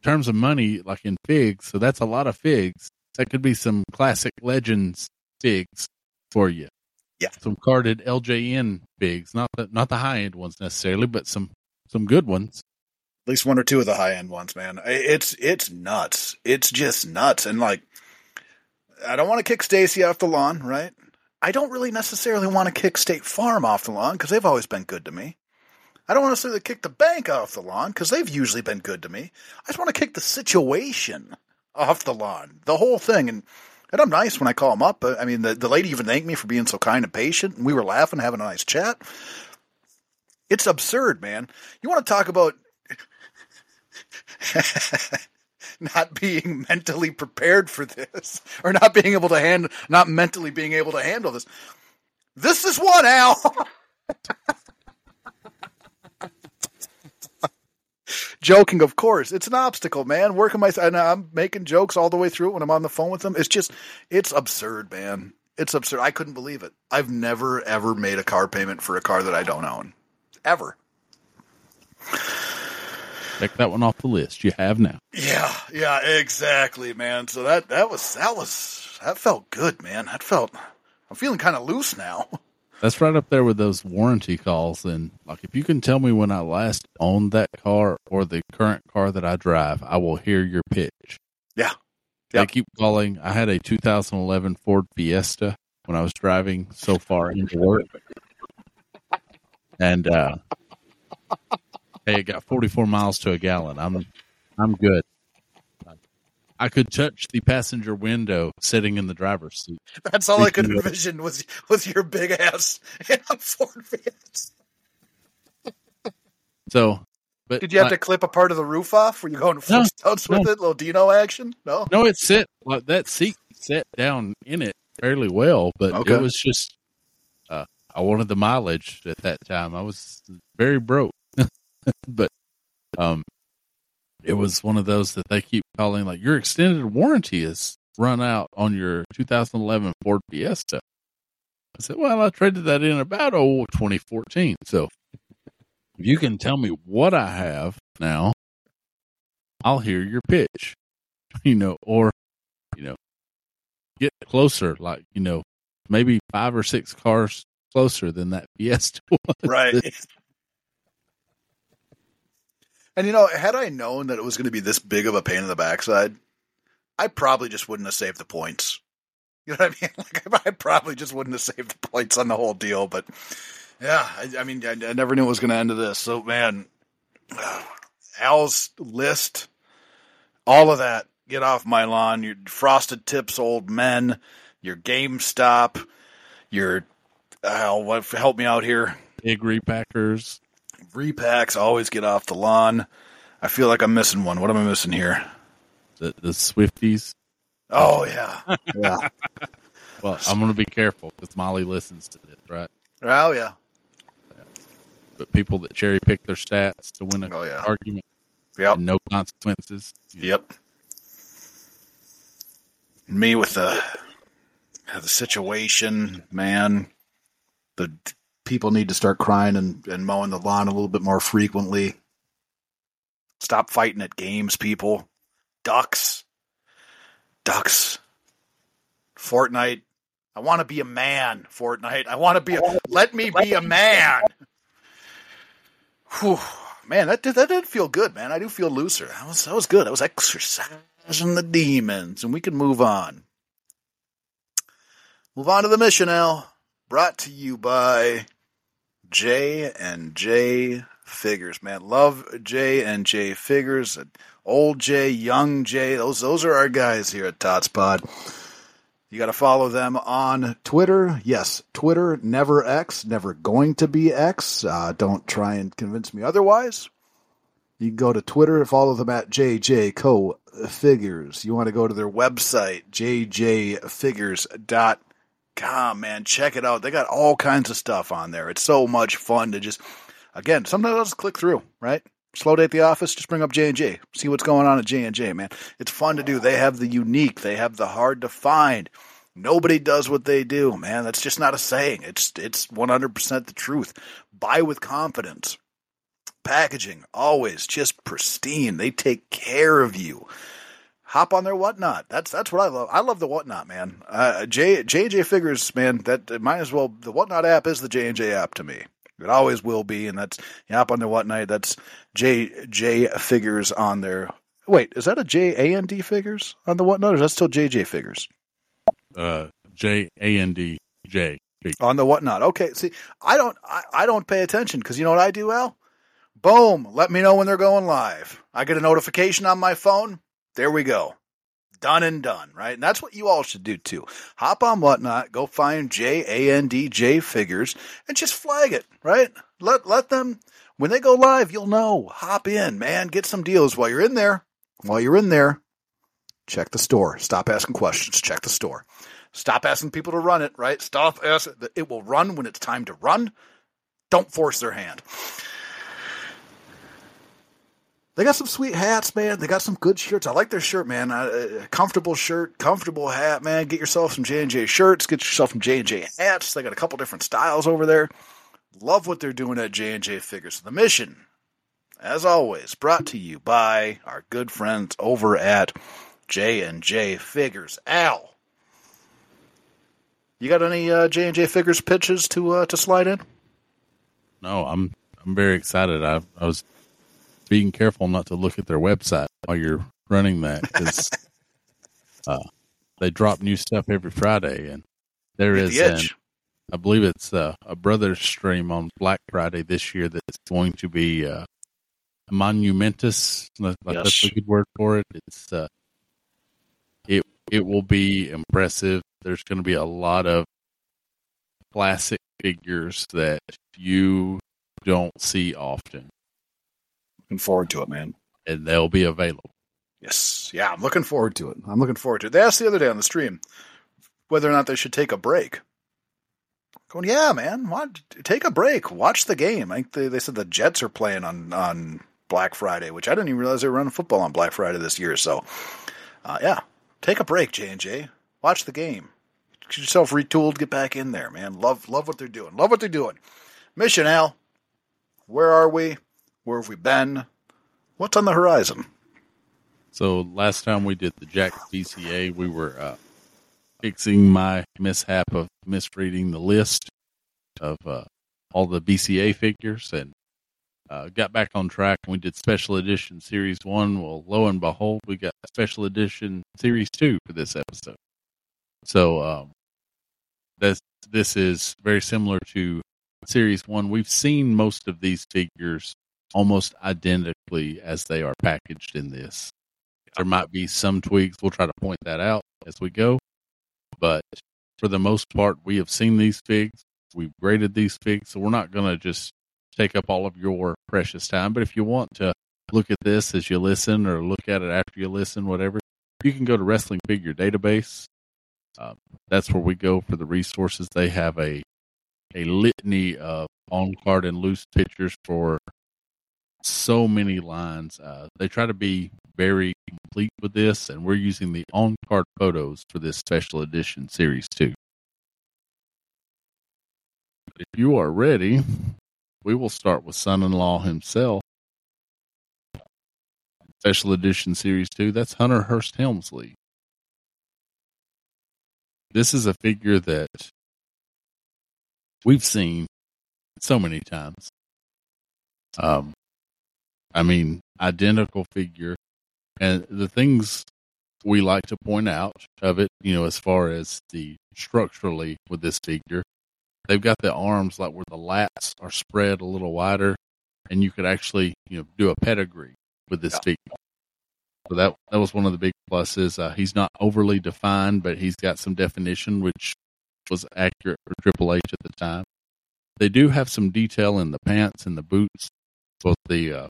terms of money, like in figs, so that's a lot of figs. That could be some classic legends figs for you. Yeah. some carded LJN bigs, not the not the high end ones necessarily, but some some good ones. At least one or two of the high end ones, man. It's it's nuts. It's just nuts. And like, I don't want to kick Stacy off the lawn, right? I don't really necessarily want to kick State Farm off the lawn because they've always been good to me. I don't want to necessarily kick the bank off the lawn because they've usually been good to me. I just want to kick the situation off the lawn, the whole thing. And and I'm nice when I call them up. I mean, the, the lady even thanked me for being so kind and patient. And we were laughing, having a nice chat. It's absurd, man. You want to talk about not being mentally prepared for this or not being able to hand not mentally being able to handle this this is one al joking of course it's an obstacle man working my and i'm making jokes all the way through when i'm on the phone with them it's just it's absurd man it's absurd i couldn't believe it i've never ever made a car payment for a car that i don't own ever Check that one off the list. You have now. Yeah, yeah, exactly, man. So that that was that was that felt good, man. That felt I'm feeling kind of loose now. That's right up there with those warranty calls. And like, if you can tell me when I last owned that car or the current car that I drive, I will hear your pitch. Yeah. They keep calling. I had a 2011 Ford Fiesta when I was driving so far into work. And, uh, hey, it got 44 miles to a gallon. I'm, I'm good. I could touch the passenger window sitting in the driver's seat. That's all I could envision was was your big ass in a Ford Fiesta. So, but Did you have like- to clip a part of the roof off? Were you going full No, stunts with no. it? Little Dino action? No. No, it sit like that seat sat down in it fairly well, but Okay. it was just uh, I wanted the mileage at that time. I was very broke, but um, it was one of those that they keep calling like your extended warranty is run out on your 2011 Ford Fiesta. I said, well, I traded that in about oh 2014. So if you can tell me what I have now, I'll hear your pitch, you know, or you know, get closer, like, you know, maybe five or six cars closer than that Fiesta was. Right. And you know, had I known that it was going to be this big of a pain in the backside, I probably just wouldn't have saved the points. You know what I mean? Like, I probably just wouldn't have saved the points on the whole deal. But yeah, I, I mean, I, I never knew it was going to end to this. So, man, Al's list, all of that, get off my lawn. Your frosted tips, old men, your GameStop, your uh. Help me out here. Big repackers. Repacks always get off the lawn. I feel like I'm missing one. What am I missing here? The, the Swifties. Oh yeah, yeah. Well, I'm going to be careful because Molly listens to this, right? Oh yeah. But people that cherry pick their stats to win an Oh, yeah. argument, Yep. no consequences. Yep. Me with the the situation, man. The people need to start crying and, and mowing the lawn a little bit more frequently. Stop fighting at games, people. Ducks. Ducks. Fortnite. I want to be a man, Fortnite. I want to be a let me be a man. Whew. Man, that did, that did feel good, man. I do feel looser. That was that was good. I was exercising the demons, and we can move on. Move on to the mission, Al. Brought to you by J and J Figures, man. Love J and J Figures. Old J, young J. Those those are our guys here at Tots Pod. You got to follow them on Twitter. Yes, Twitter, never X, never going to be X. Uh, don't try and convince me otherwise. You can go to Twitter and follow them at JJ Co Figures. You want to go to their website, jjfigures.com, man. Check it out. They got all kinds of stuff on there. It's so much fun to just, again, sometimes I'll just click through, right? Slow day at the office, just bring up J and J. See what's going on at J and J, man. It's fun to do. They have the unique. They have the hard to find. Nobody does what they do, man. That's just not a saying. It's it's 100% the truth. Buy with confidence. Packaging always just pristine. They take care of you. Hop on their whatnot. That's that's what I love. I love the whatnot, man. Uh, J J J figures, man. That might as well. The whatnot app is the J and J app to me. It always will be, and that's you hop on their whatnot. That's J J figures on there. Wait, is that a J A N D figures on the whatnot, or is that still J J figures? Uh, J A N D J. on the whatnot. Okay, see, I don't, I, I don't pay attention because you know what I do, Al? Boom, let me know when they're going live. I get a notification on my phone. There we go, done and done. Right, and that's what you all should do too. Hop on whatnot, go find J A N D J figures, and just flag it. Right, let let them when they go live, you'll know. Hop in, man, get some deals while you're in there. While you're in there, check the store. Stop asking questions. Check the store. Stop asking people to run it, right? Stop asking. It will run when it's time to run. Don't force their hand. They got some sweet hats, man. They got some good shirts. I like their shirt, man. Uh, comfortable shirt, comfortable hat, man. Get yourself some J and J shirts. Get yourself some J and J hats. They got a couple different styles over there. Love what they're doing at J and J Figures. The mission, as always, brought to you by our good friends over at J and J Figures. Al, you got any uh, J and J Figures pitches to uh, to slide in? No, I'm I'm very excited. I I was being careful not to look at their website while you're running that because uh, they drop new stuff every Friday, and there is, the an. I believe it's uh, a brothers stream on Black Friday this year that's going to be uh, monumentous. Like That's a good word for it. It's uh, it it will be impressive. There's going to be a lot of classic figures that you don't see often, Looking forward to it, man. and they'll be available. Yes, yeah, I'm looking forward to it. I'm looking forward to it. They asked the other day on the stream whether or not they should take a break. Going, yeah, man, why, take a break. Watch the game. I think they, they said the Jets are playing on on Black Friday, which I didn't even realize they were running football on Black Friday this year. So, uh, yeah, take a break, J and J. Watch the game. Get yourself retooled. Get back in there, man. Love love what they're doing. Love what they're doing. Mission Al, where are we? Where have we been? What's on the horizon? So last time we did the Jakks BCA, we were uh, fixing my mishap of misreading the list of uh, all the BCA figures and uh, got back on track. And We did special edition series one. Well, lo and behold, we got special edition series two for this episode. So um, this this is very similar to series one. We've seen most of these figures almost identically as they are packaged in this. There might be some tweaks. We'll try to point that out as we go. But for the most part, we have seen these figs. We've graded these figs. So we're not going to just take up all of your precious time. But if you want to look at this as you listen or look at it after you listen, whatever, you can go to Wrestling Figure Database. Um, that's where we go for the resources. They have a a litany of on card and loose pictures for so many lines. Uh, they try to be very complete with this, and we're using the on card photos for this special edition series two. If you are ready, we will start with son in law himself. Special edition series two. That's Hunter Hearst Helmsley. This is a figure that we've seen so many times. Um, I mean, identical figure. And the things we like to point out of it, you know, as far as the structurally with this figure, they've got the arms like where the lats are spread a little wider, and you could actually, you know, do a pedigree with this yeah. figure. So that that was one of the big pluses. Uh, he's not overly defined, but he's got some definition, which was accurate for Triple H at the time. They do have some detail in the pants and the boots, both the uh,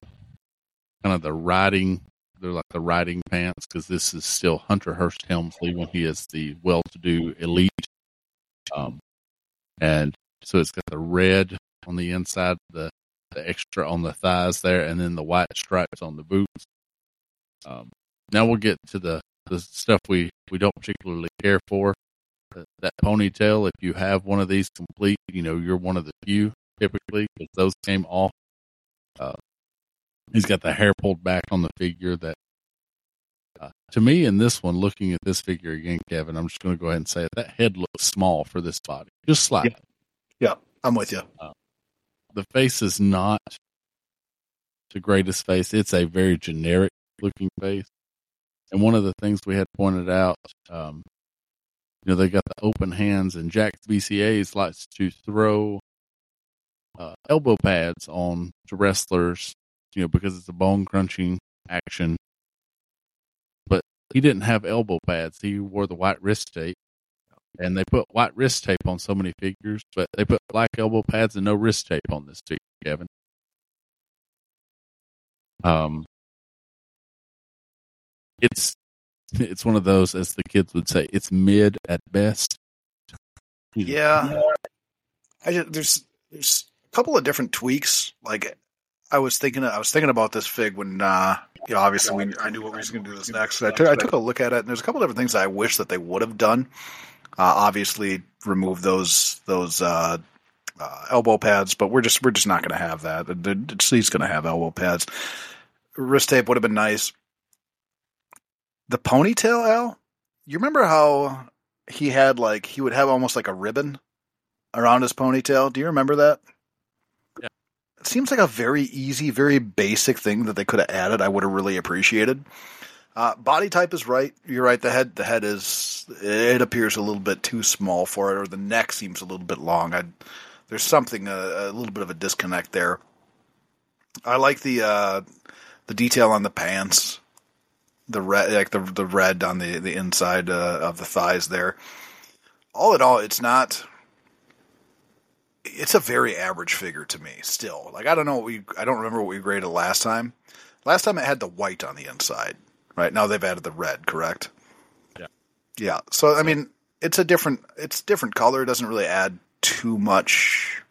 kind of the riding. They're like the riding pants because this is still Hunter Hearst Helmsley when he is the well-to-do elite. Um, and so it's got the red on the inside, the the extra on the thighs there, and then the white stripes on the boots. Um, now we'll get to the the stuff we we don't particularly care for. that ponytail, if you have one of these complete, you know you're one of the few typically because those came off. Uh, he's got the hair pulled back on the figure. That uh, to me, in this one, looking at this figure again, Kevin, I'm just going to go ahead and say it. That head looks small for this body, just slightly. Yeah, yeah I'm with you. Uh, the face is not the greatest face. It's a very generic looking face. And one of the things we had pointed out, um, you know, they got the open hands, and Jakks BCAs likes to throw uh, elbow pads on to wrestlers, you know, because it's a bone crunching action. But he didn't have elbow pads. He wore the white wrist tape. And they put white wrist tape on so many figures, but they put black elbow pads and no wrist tape on this figure, Kevin. Um, it's it's one of those, as the kids would say, it's mid at best. Yeah, I just, there's there's a couple of different tweaks. Like I was thinking, I was thinking about this fig when, uh, you know, obviously we, I knew what we was going to do this next. I took I took a look at it, and there's a couple different things I wish that they would have done. Uh, obviously, remove those those uh, uh, elbow pads, but we're just we're just not going to have that. He's going to have elbow pads. Wrist tape would have been nice the ponytail, Al. You remember how he had like he would have almost like a ribbon around his ponytail? Do you remember that? Seems like a very easy, very basic thing that they could have added. I would have really appreciated. Uh, body type is right. You're right. The head, the head is it appears a little bit too small for it, or the neck seems a little bit long. I, there's something uh, a little bit of a disconnect there. I like the uh, the detail on the pants the red, like the the red on the the inside uh, of the thighs there. All in all, it's not. It's a very average figure to me. Still, like I don't know what we. I don't remember what we graded last time. Last time it had the white on the inside. Right now they've added the red. Correct. Yeah. Yeah. So I mean, it's a different. It's different color. It doesn't really add too much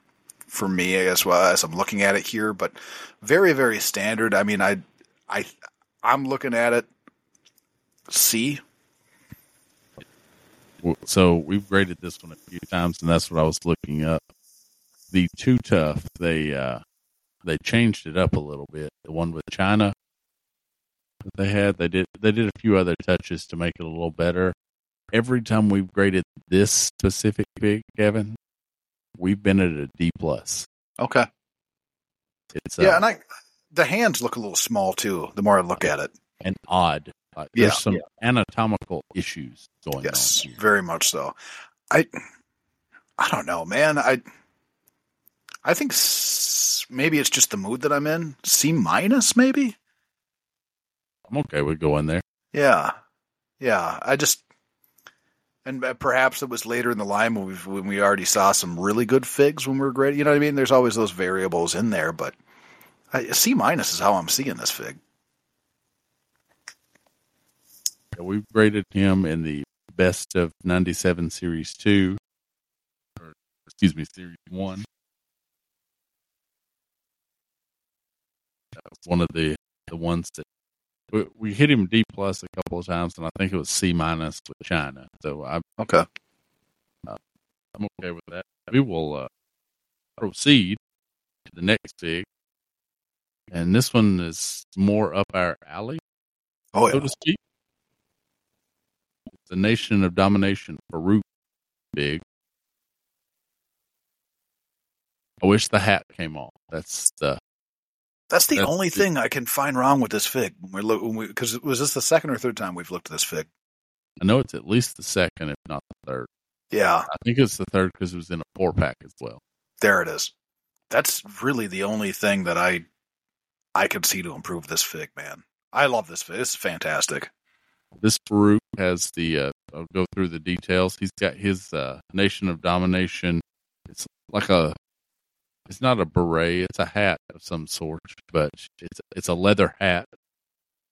for me, I guess, well, as I'm looking at it here, but very, very standard. I mean, I, I, I'm looking at it C. So we've graded this one a few times, and that's what I was looking up. The Too Tough, they uh, they changed it up a little bit. The one with China that they had, they did they did a few other touches to make it a little better. Every time we've graded this specific pick, Kevin, we've been at a D plus. Okay. It's yeah, uh, and I the hands look a little small too. The more I look at it, and odd. Uh, there's some yeah. anatomical issues going yes, on. Yes, very much so. I I don't know, man. I I think s- maybe it's just the mood that I'm in. C minus, maybe. I'm okay with going there. Yeah, yeah. I just and perhaps it was later in the line when we when we already saw some really good figs when we were great. You know what I mean? There's always those variables in there, but I, C minus is how I'm seeing this fig. we've graded him in the best of 97 series 2 or excuse me series 1 one of the the ones that we, we hit him D plus a couple of times, and I think it was C minus with China. So I, Okay. I'm okay with that. We will uh, proceed to the next fig, and this one is more up our alley, Oh so yeah. to speak. It's the Nation of Domination Farouk big. I wish the hat came off. That's the That's the That's only the- thing I can find wrong with this fig. When we look, when we because was this the second or third time we've looked at this fig? I know it's at least the second, if not the third. Yeah, I think it's the third because it was in a four pack as well. there it is. That's really the only thing that I I could see to improve this fig, man. I love this fig. This is fantastic. This Farouk has the. Uh, I'll go through the details. He's got his uh, Nation of Domination. It's like a. It's not a beret. It's a hat of some sort, but it's it's a leather hat,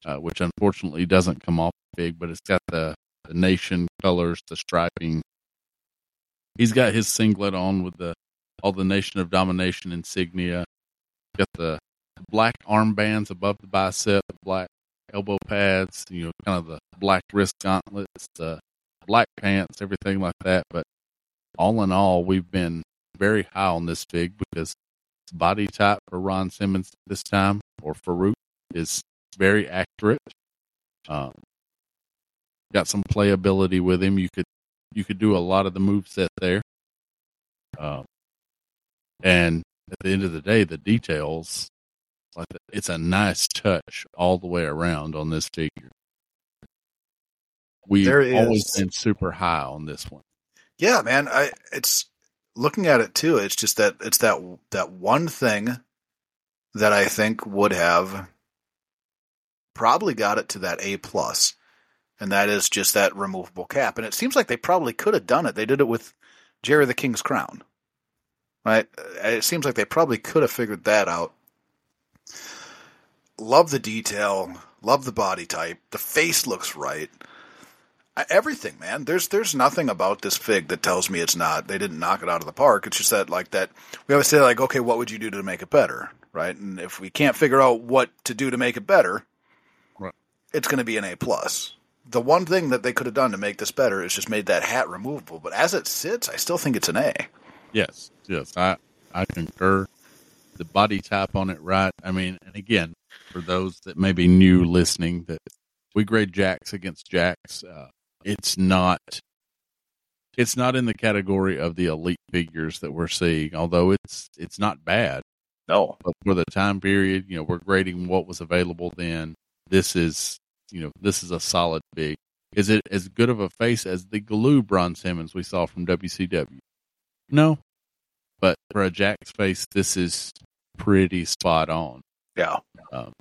uh, which unfortunately doesn't come off big. But it's got the the nation colors, the striping. He's got his singlet on with the all the Nation of Domination insignia. Got the black armbands above the bicep, black elbow pads, you know, kind of the black wrist gauntlets, the black pants, everything like that. But all in all, we've been very high on this fig because body type for Ron Simmons this time or Farouk is very accurate. Um, got some playability with him. You could you could do a lot of the move set there. Um, and at the end of the day, the details like it's a nice touch all the way around on this figure. We've always been super high on this one. Yeah, man. I it's looking at it too. It's just that it's that that one thing that I think would have probably got it to that A plus, and that is just that removable cap. And it seems like they probably could have done it. They did it with Jerry the King's Crown, right? Uh, it seems like they probably could have figured that out. Love the detail. Love the body type. The face looks right. Everything, man. There's there's nothing about this fig that tells me it's not. They didn't knock it out of the park. It's just that like that. We always say like, okay, what would you do to make it better, right? And if we can't figure out what to do to make it better, Right. it's going to be an A plus. The one thing that they could have done to make this better is just made that hat removable. But as it sits, I still think it's an A. Yes, yes, I I concur. The body type on it, right? I mean, and again, for those that may be new listening, that we grade Jakks against Jakks. Uh, it's not. It's not in the category of the elite figures that we're seeing, although it's it's not bad. No, But for the time period, you know, we're grading what was available then. This is, you know, this is a solid big. Is it as good of a face as the glue Ron Simmons we saw from WCW? No. But for a Jakks face, this is pretty spot on. yeah, Um,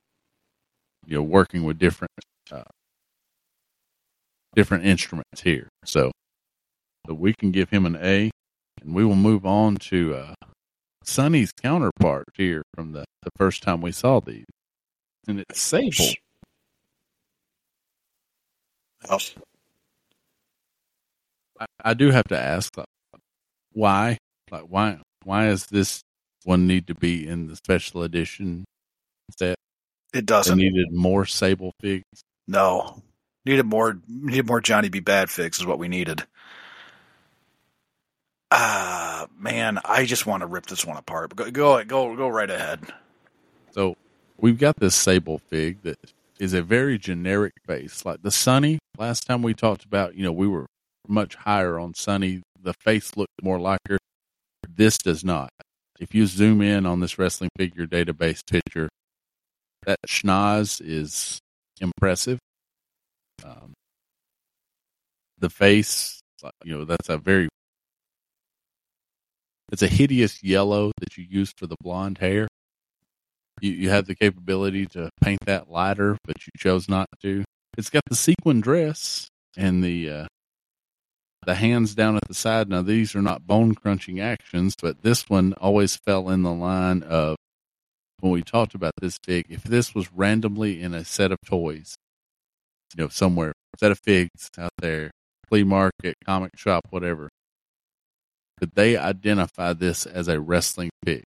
you know, working with different, uh, different instruments here. So, so we can give him an A and we will move on to, uh, Sunny's counterpart here from the, the first time we saw these. And it's Sable. I, I do have to ask, like, why? Like, why? Why does this one need to be in the special edition set? it doesn't. needed more Sable figs. No, needed more. Needed more Johnny B. Badd fix is what we needed. Ah, man, I just want to rip this one apart. Go, go, go, go right ahead. So we've got this Sable fig that is a very generic face. Like the Sunny, last time we talked about, you know, we were much higher on Sunny. The face looked more like her. This does not. If you zoom in on this wrestling figure database picture, that schnoz is impressive. Um, the face, you know, that's a very, it's a hideous yellow that you use for the blonde hair you, you have the capability to paint that lighter, but you chose not to. It's got the sequin dress and the uh, the hands down at the side. Now these are not bone crunching actions, but this one always fell in the line of when we talked about this fig. If this was randomly in a set of toys, you know, somewhere, set of figs out there, flea market, comic shop, whatever, could they identify this as a wrestling fig?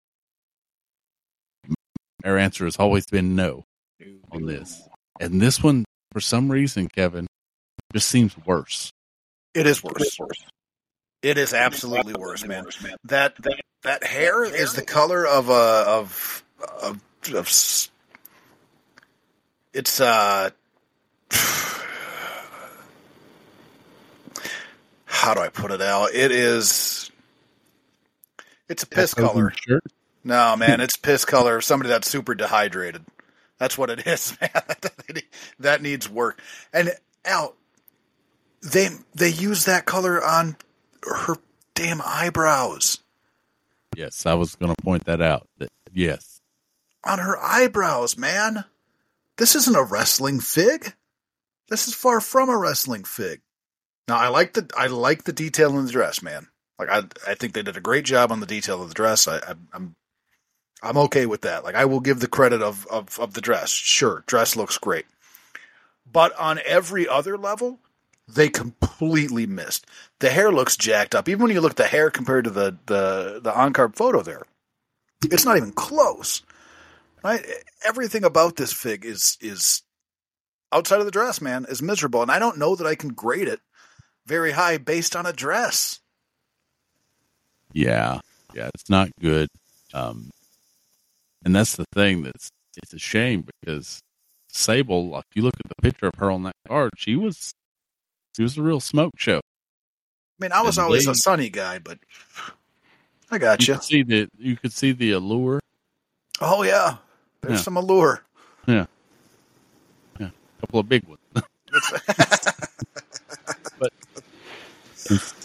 our answer has always been no on this. And this one, for some reason, Kevin, just seems worse. It is worse. It is absolutely worse, man. That that that hair is the color of a of of, of it's uh how do I put it out? It is it's a piss color. Shirt. No, man, it's piss color of somebody that's super dehydrated. That's what it is, man. that needs work. And Al, they they use that color on her damn eyebrows. Yes, I was going to point that out. Yes, On her eyebrows, man. This isn't a wrestling fig. This is far from a wrestling fig. Now I like the I like the detail in the dress, man. Like I I think they did a great job on the detail of the dress. I, I I'm I'm okay with that. Like I will give the credit of, of of the dress. Sure, dress looks great. But on every other level, they completely missed. The hair looks jacked up. Even when you look at the hair compared to the the the on card photo there, it's not even close. Right? Everything about this fig is is outside of the dress, man, is miserable, and I don't know that I can grade it very high based on a dress. yeah, yeah, it's not good. Um, and that's the thing that's it's a shame because Sable, like you look at the picture of her on that card, she was she was a real smoke show. I mean, I was And always they- a sunny guy, but I got You you. see the you could see the allure. Oh yeah, there's Yeah. some allure. A couple of big ones. but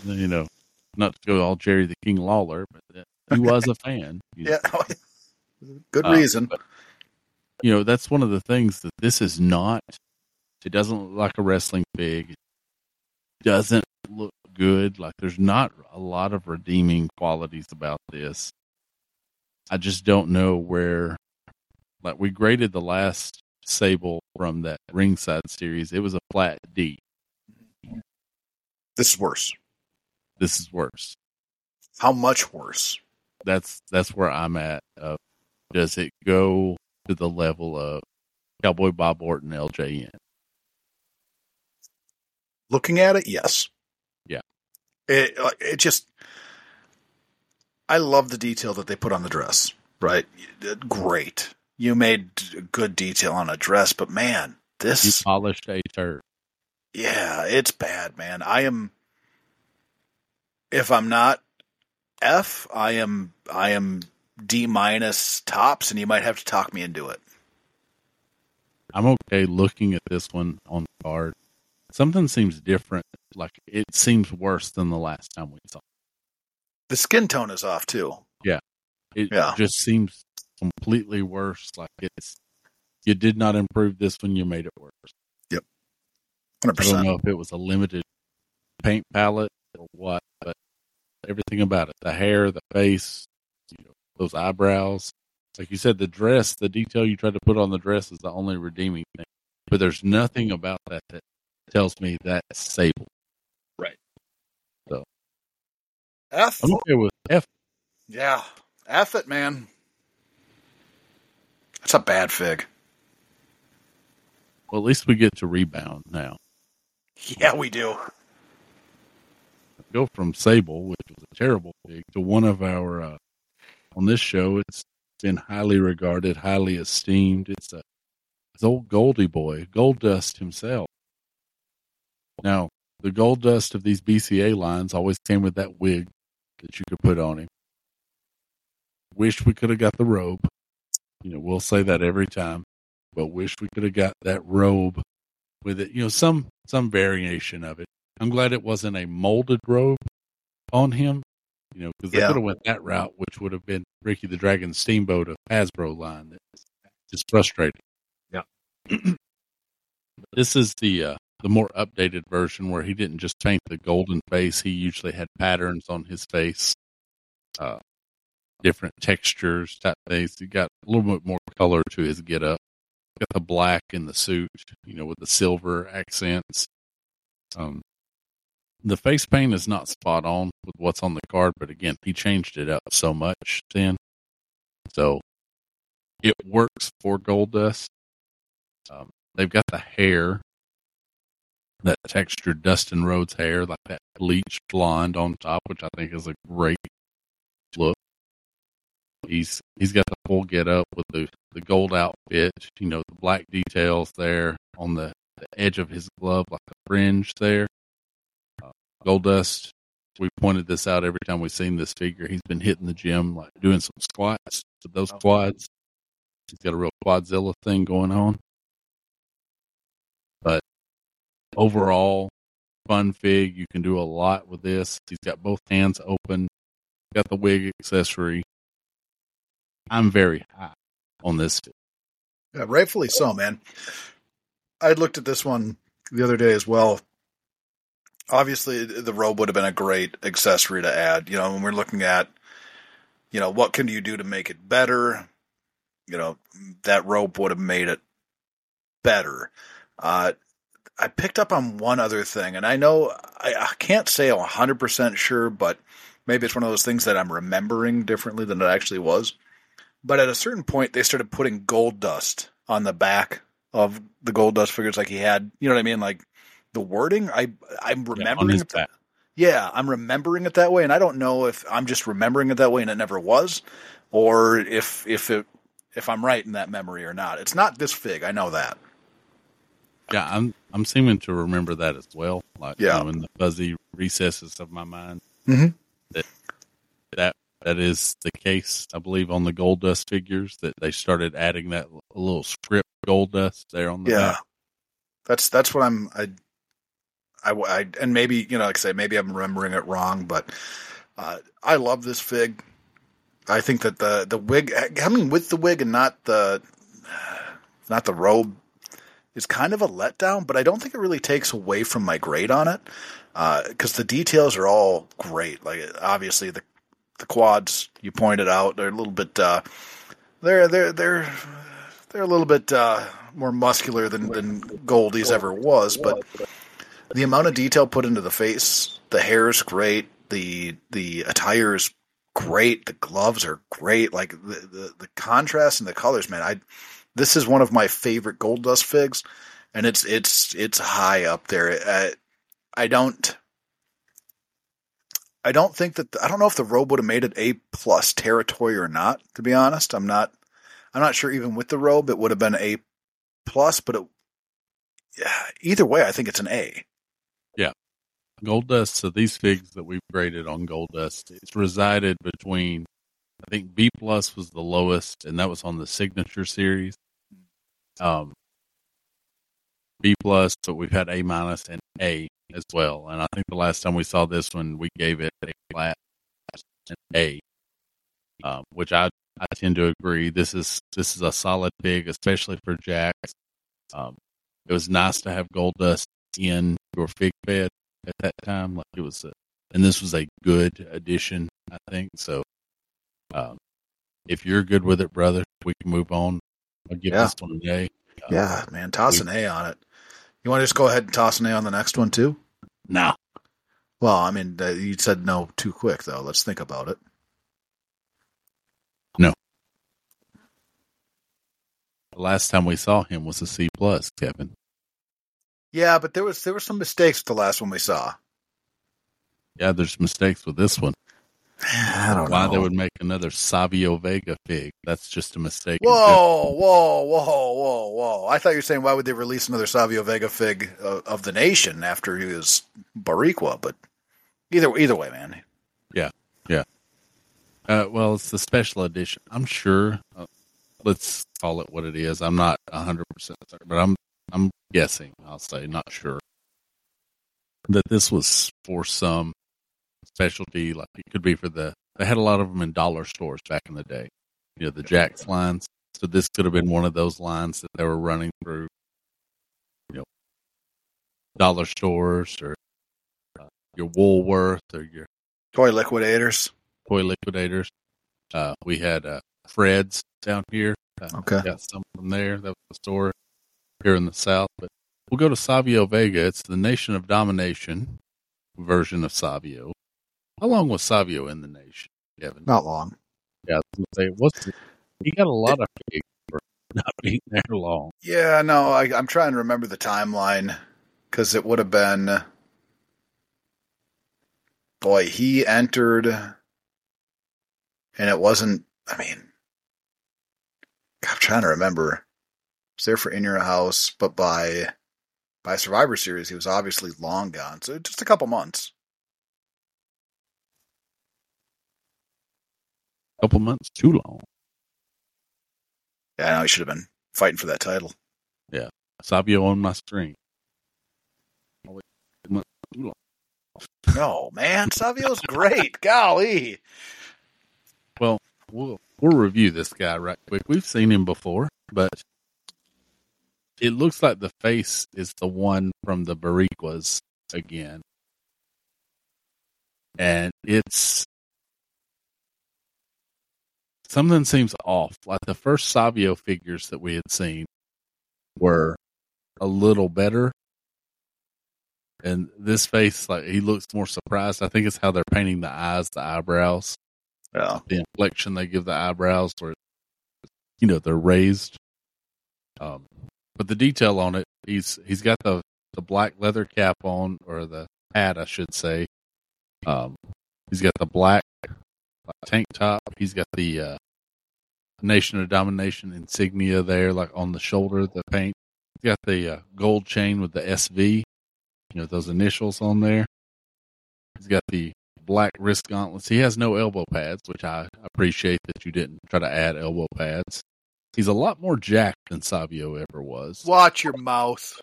you know, not to go all Jerry the King Lawler, but uh, he was a fan. know. Yeah, good Uh, reason. but, you know, that's one of the things that this is not. It doesn't look like a wrestling fig. It doesn't look good. Like there's not a lot of redeeming qualities about this. I just don't know where. Like we graded the last Sable from that ringside series. It was a flat D. This is worse. This is worse. How much worse? That's that's where I'm at. Uh, does it go to the level of Cowboy Bob Orton LJN? Looking at it, yes. Yeah. It uh, it just. I love the detail that they put on the dress. Right, great. You made good detail on a dress, but man, You this polished a turd. Yeah, it's bad, man. I am if I'm not F, I am I am D minus tops and you might have to talk me into it. I'm okay looking at this one on the card. Something seems different. Like it seems worse than the last time we saw. The skin tone is off too. Yeah, it Yeah. just seems completely worse. Like it's you did not improve this when you made it worse. 100%. I don't know if it was a limited paint palette or what, but everything about it, the hair, the face, you know, those eyebrows. Like you said, the dress, the detail you tried to put on the dress is the only redeeming thing. But there's nothing about that that tells me that's Sable. F. I'm okay with F. Yeah. F it, man. That's a bad fig. Well, at least we get to rebound now. Yeah, we do. Go from Sable, which was a terrible pig, to one of our uh, on this show. It's been highly regarded, highly esteemed. It's a it's old Goldie boy, Goldust himself. Now, the Goldust of these BCA lines always came with that wig that you could put on him. Wish we could have got the robe. You know, we'll say that every time, but wish we could have got that robe with it. You know, some some variation of it. I'm glad it wasn't a molded robe on him. You know, because they could have went that route, which would have been Ricky the Dragon Steamboat of Hasbro line. That's just frustrating. Yeah. this is the uh, the more updated version where he didn't just paint the golden face. He usually had patterns on his face, uh, different textures type things. He got a little bit more color to his get up. Got the black in the suit, you know, with the silver accents. Um, the face paint is not spot on with what's on the card, but again, he changed it up so much then. So it works for Goldust. Um, they've got the hair, that textured Dustin Rhodes hair, like that bleach blonde on top, which I think is a great look. He's he's got the full get up with the, the gold outfit, you know, the black details there on the, the edge of his glove, like a fringe there. Uh, Goldust. We pointed this out every time we've seen this figure. He's been hitting the gym, like doing some squats those quads. He's got a real quadzilla thing going on. But overall, fun fig. You can do a lot with this. He's got both hands open. Got the wig accessory. I'm very high on this. Yeah, rightfully so, man. I looked at this one the other day as well. Obviously, the robe would have been a great accessory to add. You know, when we're looking at, you know, what can you do to make it better? You know, that rope would have made it better. Uh, I picked up on one other thing, and I know I, I can't say I'm 100% sure, but maybe it's one of those things that I'm remembering differently than it actually was. But at a certain point, they started putting Goldust on the back of the Goldust figures, like he had. You know what I mean? Like the wording. I I'm remembering yeah, it. That, yeah, I'm remembering it that way, and I don't know if I'm just remembering it that way and it never was, or if if it if I'm right in that memory or not. It's not this fig. I know that. Yeah, I'm I'm seeming to remember that as well. Like yeah. You know, in the fuzzy recesses of my mind. Mm-hmm. That is the case, I believe, on the Goldust figures that they started adding that little script Goldust there on the yeah. back. That's that's what I'm. I, I, I and maybe you know, like I say, maybe I'm remembering it wrong, but uh, I love this fig. I think that the the wig coming with the wig and not the not the robe is kind of a letdown, but I don't think it really takes away from my grade on it because uh, the details are all great. Like obviously the the quads you pointed out they're a little bit uh, they're they're they're they're a little bit uh, more muscular than than Goldie's ever was, but the amount of detail put into the face, the hair is great, the the attire is great, the gloves are great, like the the, the contrast and the colors, man. I this is one of my favorite Goldust figs, and it's it's it's high up there. Uh, I don't. I don't think that I don't know if the robe would have made it A plus territory or not. To be honest, I'm not. I'm not sure. Even with the robe, it would have been A plus, but it, yeah, either way, I think it's an A. Yeah, Goldust. So these figs that we've graded on Goldust, it's resided between. I think B plus was the lowest, and that was on the signature series. Um, B plus, but we've had A minus and A as well. And I think the last time we saw this one, we gave it a flat and A, um, which I I tend to agree. This is this is a solid pig, especially for Jakks. Um, it was nice to have Goldust in your fig bed at that time. Like it was, a, and this was a good addition, I think. So, um, if you're good with it, brother, we can move on. I'll give Yeah. this one an A. Uh, Yeah, man, toss an A on it. You want to just go ahead and toss an A on the next one too? No, Well, I mean, you said no too quick though. Let's think about it. No. The last time we saw him was a C plus, Kevin. Yeah, but there was there were some mistakes with the last one we saw. Yeah, there's mistakes with this one. I don't Why know. they would make another Savio Vega fig? That's just a mistake. in Whoa, whoa, whoa, whoa, whoa! I thought you were saying why would they release another Savio Vega fig uh, of the nation after he was Boricua? But either either way, man. Yeah, yeah. Uh, well, it's the special edition. I'm sure. Uh, let's call it what it is. I'm not 100 percent certain, but I'm I'm guessing. I'll say not sure that this was for some specialty. Like it could be for the. They had a lot of them in dollar stores back in the day. You know the Jakks lines. So this could have been one of those lines that they were running through. You know, dollar stores or uh, your Woolworth or your Toy liquidators. toy liquidators. Uh, we had uh, Fred's down here. Uh, Okay. Got some from there. That was the store here in the South. But we'll go to Savio Vega. It's the Nation of Domination version of Savio. How long was Savio in the nation, Kevin? Not long. Yeah, I was gonna say, what's He got a lot of fig for not being there long. Yeah, no, I, I'm trying to remember the timeline because it would have been. Boy, he entered, and it wasn't. I mean, I'm trying to remember. He was there for In Your House, but by by Survivor Series, he was obviously long gone. So just a couple months. Couple months too long. Yeah, I know he should have been fighting for that title. Yeah. Savio on my screen. No, man, Savio's great. Golly. Well, we'll we'll review this guy right quick. We've seen him before, but it looks like the face is the one from the Boricuas again. And it's something seems off. Like the first Savio figures that we had seen were a little better. And this face, like he looks more surprised. I think it's how they're painting the eyes, the eyebrows Yeah. the inflection they give the eyebrows where you know they're raised um but the detail on it he's he's got the the black leather cap on or the hat i should say um he's got the black tank top he's got the uh nation of domination insignia there like on the shoulder the paint he's got the uh, gold chain with the sv you know those initials on there he's got the black wrist gauntlets. He has no elbow pads, which I appreciate that you didn't try to add elbow pads. He's a lot more jacked than Savio ever was. Watch your mouth.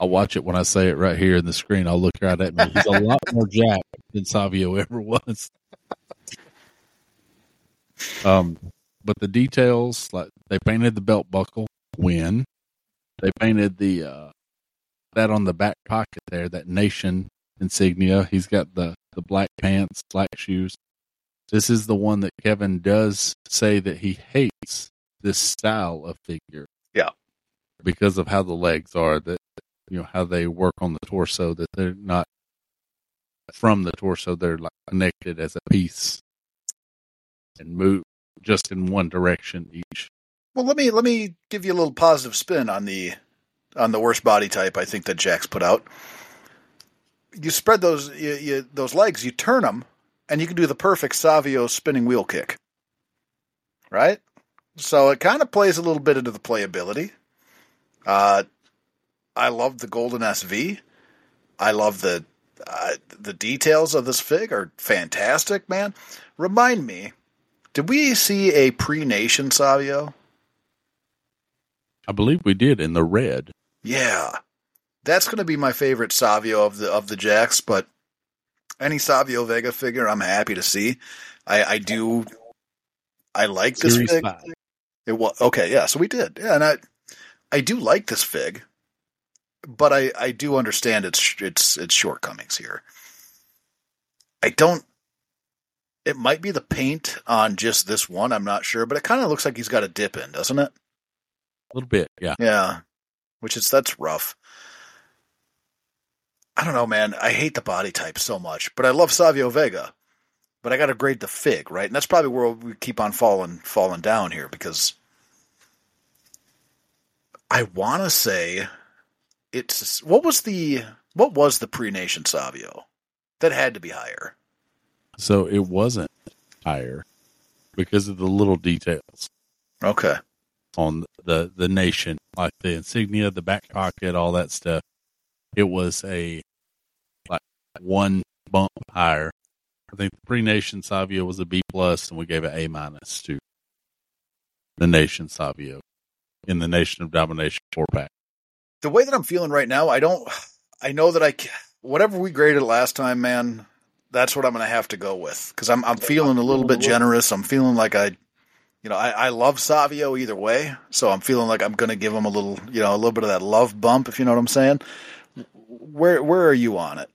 I'll watch it when I say it right here in the screen. I'll look right at me. He's a lot more jacked than Savio ever was. Um, but the details, like they painted the belt buckle when they painted the uh, that on the back pocket there, that nation insignia. He's got the the black pants, black shoes. This is the one that Kevin does say that he hates this style of figure. Yeah. Because of how the legs are, that you know how they work on the torso, that they're not from the torso; they're like connected as a piece and move just in one direction each. Well, let me let me give you a little positive spin on the on the worst body type I think that Jakks put out. You spread those you, you, those legs, you turn them, and you can do the perfect Savio spinning wheel kick. Right? So it kind of plays a little bit into the playability. Uh, I love the golden SV. I love the uh, the details of this fig are fantastic, man. Remind me, did we see a pre-nation Savio? I believe we did in the red. Yeah, that's going to be my favorite Savio of the of the Jakks. But any Savio Vega figure, I'm happy to see. I, I do. I like this Series fig. five. It was okay, yeah. So we did, yeah, and I I do like this fig, but I I do understand its its its shortcomings here. I don't. It might be the paint on just this one. I'm not sure, but it kind of looks like he's got a dip in, doesn't it? A little bit, yeah. Yeah, which is that's rough. I don't know, man. I hate the body type so much, but I love Savio Vega. But I got to grade the fig, right? And that's probably where we keep on falling falling down here because I want to say it's what was the what was the pre-nation Savio that had to be higher. So it wasn't higher because of the little details Okay, on the the nation, like the insignia, the back pocket, all that stuff. It was a like one bump higher. I think the pre-nation Savio was a B plus, and we gave it A minus to the nation Savio in the Nation of Domination four pack. the way that I'm feeling right now, I don't. I know that I whatever we graded last time, man. That's what I'm going to have to go with because I'm I'm feeling a little bit generous. I'm feeling like I, you know, I, I love Savio either way, so I'm feeling like I'm going to give him a little, you know, a little bit of that love bump, if you know what I'm saying. Where where are you on it?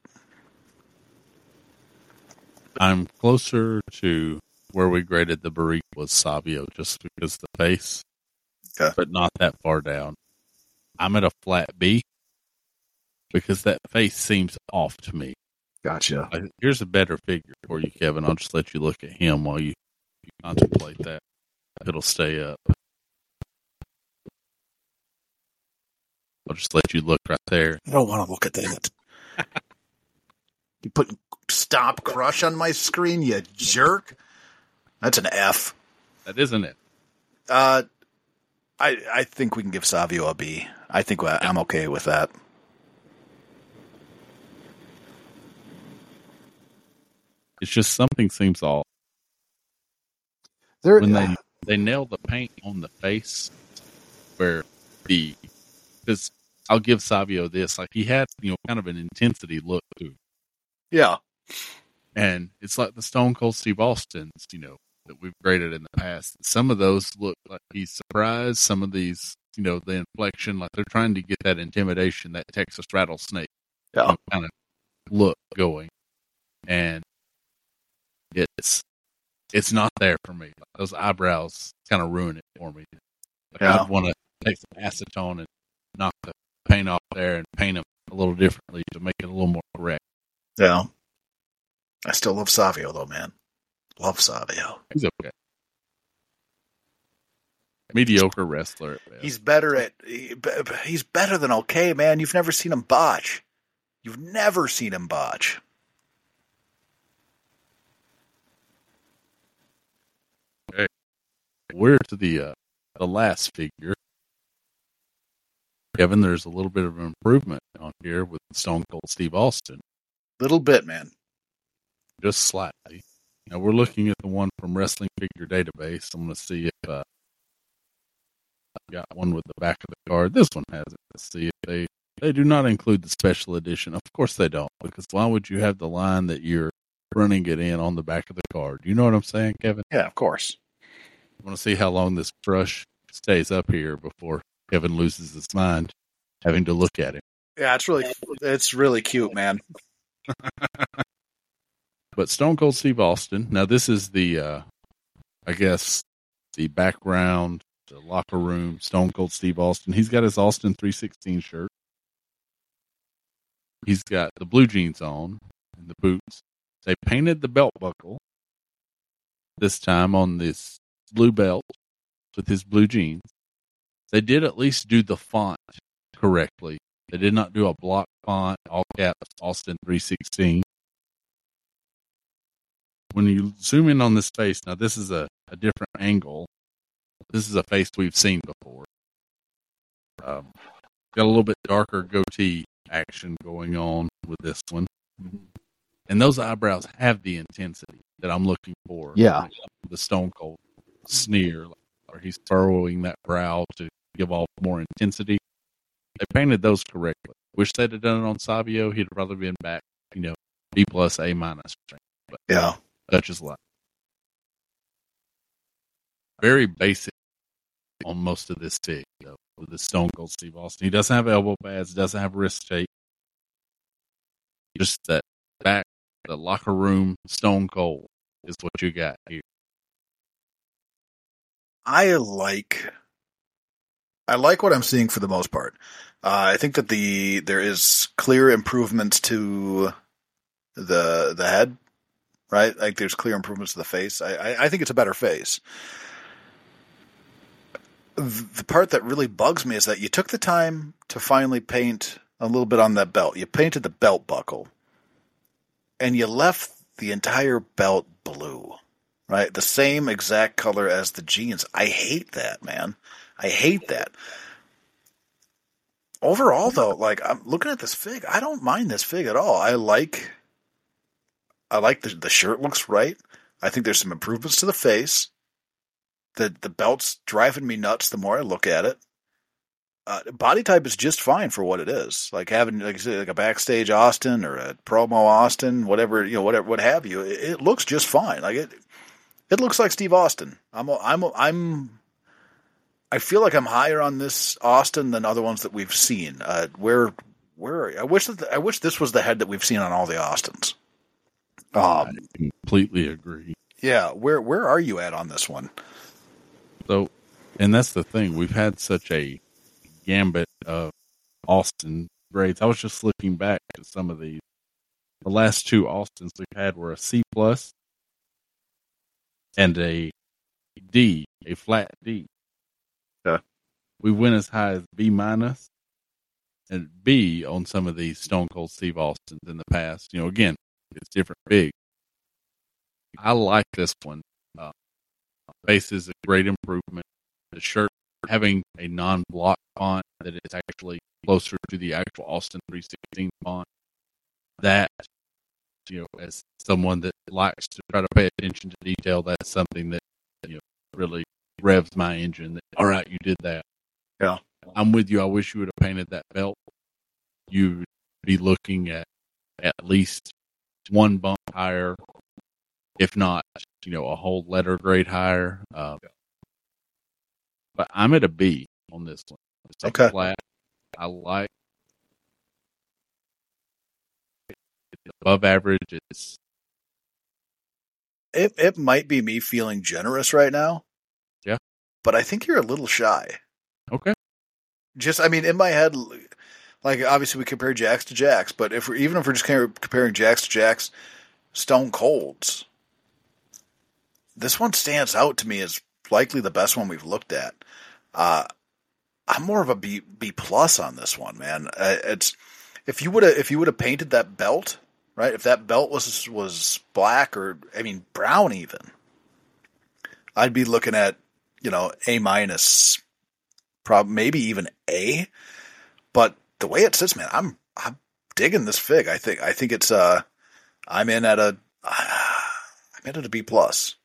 I'm closer to where we graded the Barrique was Savio just because the face, Okay. but not that far down. I'm at a flat B because that face seems off to me. Gotcha. Here's a better figure for you, Kevin. I'll just let you look at him while you, you contemplate that. It'll stay up. I'll just let you look right there. I don't want to look at that. you put stop crush on my screen, you jerk. That's an F. That isn't it. Uh, I I think we can give Savio a B. I think I'm okay with that. It's just something seems off. There, when they they nail the paint on the face where the because I'll give Savio this like he had you know kind of an intensity look to yeah, and it's like the Stone Cold Steve Austin's you know that we've graded in the past. Some of those look like he's surprised. Some of these you know the inflection like they're trying to get that intimidation that Texas rattlesnake you know, kind of look going, and it's it's not there for me. Like, those eyebrows kind of ruin it for me. Like, Yeah. I want to take some acetone and knock the paint off there and paint them a little differently to make it a little more correct. yeah. I still love Savio though, man. Love Savio. He's okay. Mediocre wrestler. Best. He's better at he- he's better than okay, man. You've never seen him botch. You've never seen him botch. We're to the uh, the last figure. Kevin, there's a little bit of improvement on here with Stone Cold Steve Austin. Little bit, man. just slightly. Now we're looking at the one from Wrestling Figure Database. I'm going to see if uh, I've got one with the back of the card. This one has it. Let's see if they they do not include the special edition. Of course they don't, because why would you have the line that you're running it in on the back of the card? You know what I'm saying, Kevin? Yeah, of course. I want to see how long this brush stays up here before Kevin loses his mind having to look at him. Yeah, it's really it's really cute, man. But Stone Cold Steve Austin. Now this is the, uh, I guess, the background, the locker room. Stone Cold Steve Austin. He's got his Austin three sixteen shirt. He's got the blue jeans on and the boots. They painted the belt buckle this time on this blue belt with his blue jeans. They did at least do the font correctly. They did not do a block font, all caps, Austin 316 when you zoom in on this face, now this is a, a different angle. This is a face we've seen before. Um, got a little bit darker goatee action going on with this one. And those eyebrows have the intensity that I'm looking for. Yeah. The stone cold sneer, or he's furrowing that brow to give off more intensity. They painted those correctly. Wish they'd have done it on Savio. He'd probably been back, you know, B plus, A minus. Yeah. Duchess life. Very basic on most of this fig, though, with the Stone Cold Steve Austin. He doesn't have elbow pads, doesn't have wrist tape. Just that back, the locker room Stone Cold is what you got here. I like I like what I'm seeing for the most part. Uh, I think that the there is clear improvements to the the head, right? Like there's clear improvements to the face. I I, I think it's a better face. The part that really bugs me is that you took the time to finally paint a little bit on that belt. You painted the belt buckle, and you left the entire belt blue right? The same exact color as the jeans. I hate that, man. I hate that. Overall, though, like I'm looking at this fig, I don't mind this fig at all. I like, I like the the shirt looks right. I think there's some improvements to the face. The the belt's driving me nuts the more I look at it. Uh, body type is just fine for what it is. Like having like, said, like a backstage Austin or a promo Austin, whatever you know, whatever what have you. It, it looks just fine. Like it, it looks like Steve Austin. I'm I'm I'm I feel like I'm higher on this Austin than other ones that we've seen. Uh, where where I wish that I wish this was the head that we've seen on all the Austins. Um, I completely agree. yeah, where where are you at on this one? So, and that's the thing. We've had such a gambit of Austin grades. I was just looking back at some of these. The last two Austins we've had were a C plus and a D, a flat D. We went as high as B minus and B on some of these Stone Cold Steve Austins in the past. You know, again, it's different big. I like this one. Uh, base is a great improvement. The shirt having a non-block font that is actually closer to the actual Austin 316 font. That, you know, as someone that likes to try to pay attention to detail, that's something that, you know, really revs my engine. That, All right, you did that. Yeah. I'm with you. I wish you would have painted that belt. You'd be looking at at least one bump higher, if not, you know, a whole letter grade higher. Uh, but I'm at a B on this one. It's Okay. Flat. I like it's above average. It's It it might be me feeling generous right now. Yeah. But I think you're a little shy. okay. Just I mean, in my head, like obviously we compare Jakks to Jakks, but if we're even if we're just comparing Jakks to Jakks, Stone Colds, this one stands out to me as likely the best one we've looked at. Uh, I'm more of a B B plus on this one, man. Uh, it's if you would have if you would have painted that belt, right? If that belt was was black or I mean brown even, I'd be looking at you know A minus, prob maybe even A. But the way it sits, man, I'm I'm digging this fig. I think I think it's uh I'm in at a I'm in at a B plus.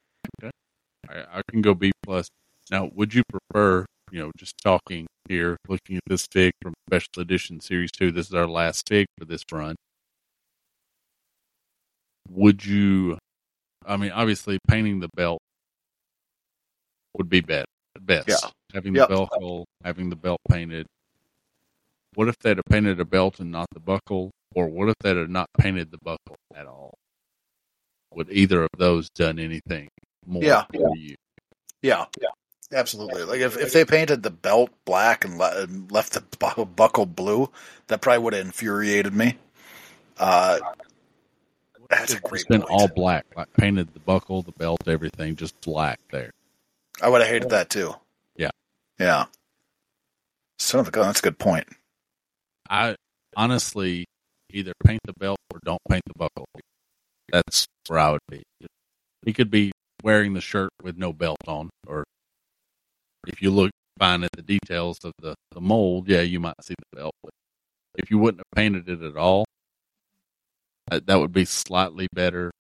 I, I can go B plus. Now, would you prefer, you know, just talking here, looking at this fig from Special Edition Series Two? This is our last fig for this run. Would you? I mean, obviously, painting the belt would be best. Best. Yeah. Having the Yep. belt hole, having the belt painted. What if they'd have painted a belt and not the buckle, or what if they'd have not painted the buckle at all? Would either of those done anything more Yeah. for you? Yeah, yeah, absolutely. Like if, if they painted the belt black and, le- and left the bu- buckle blue, that probably would have infuriated me. Uh, that's a It's great been point. all black, like painted the buckle, the belt, everything just black there. I would have hated that too. Yeah. yeah. Son of a gun, that's a good point. I honestly either paint the belt or don't paint the buckle. That's where I would be. He could be wearing the shirt with no belt on, or if you look fine at the details of the, the mold, yeah, you might see the belt. But if you wouldn't have painted it at all, that, that would be slightly better.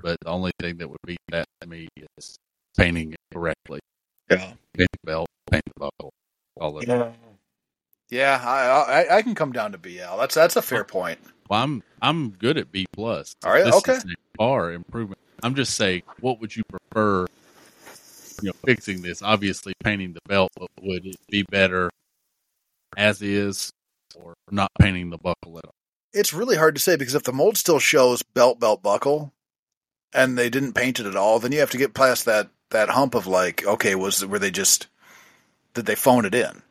But the only thing that would be that to me is painting it correctly. Yeah, Paint the belt, paint the buckle. All of it. yeah. I, I I can come down to BL. That's that's a fair point. Well, I'm I'm good at B plus. All right. This Okay. is far improvement. I'm just saying, what would you prefer? You know, fixing this. Obviously, painting the belt, but would it be better as is, or not painting the buckle at all? It's really hard to say because if the mold still shows belt belt buckle, and they didn't paint it at all, then you have to get past that that hump of like, okay, was were they just did they phone it in?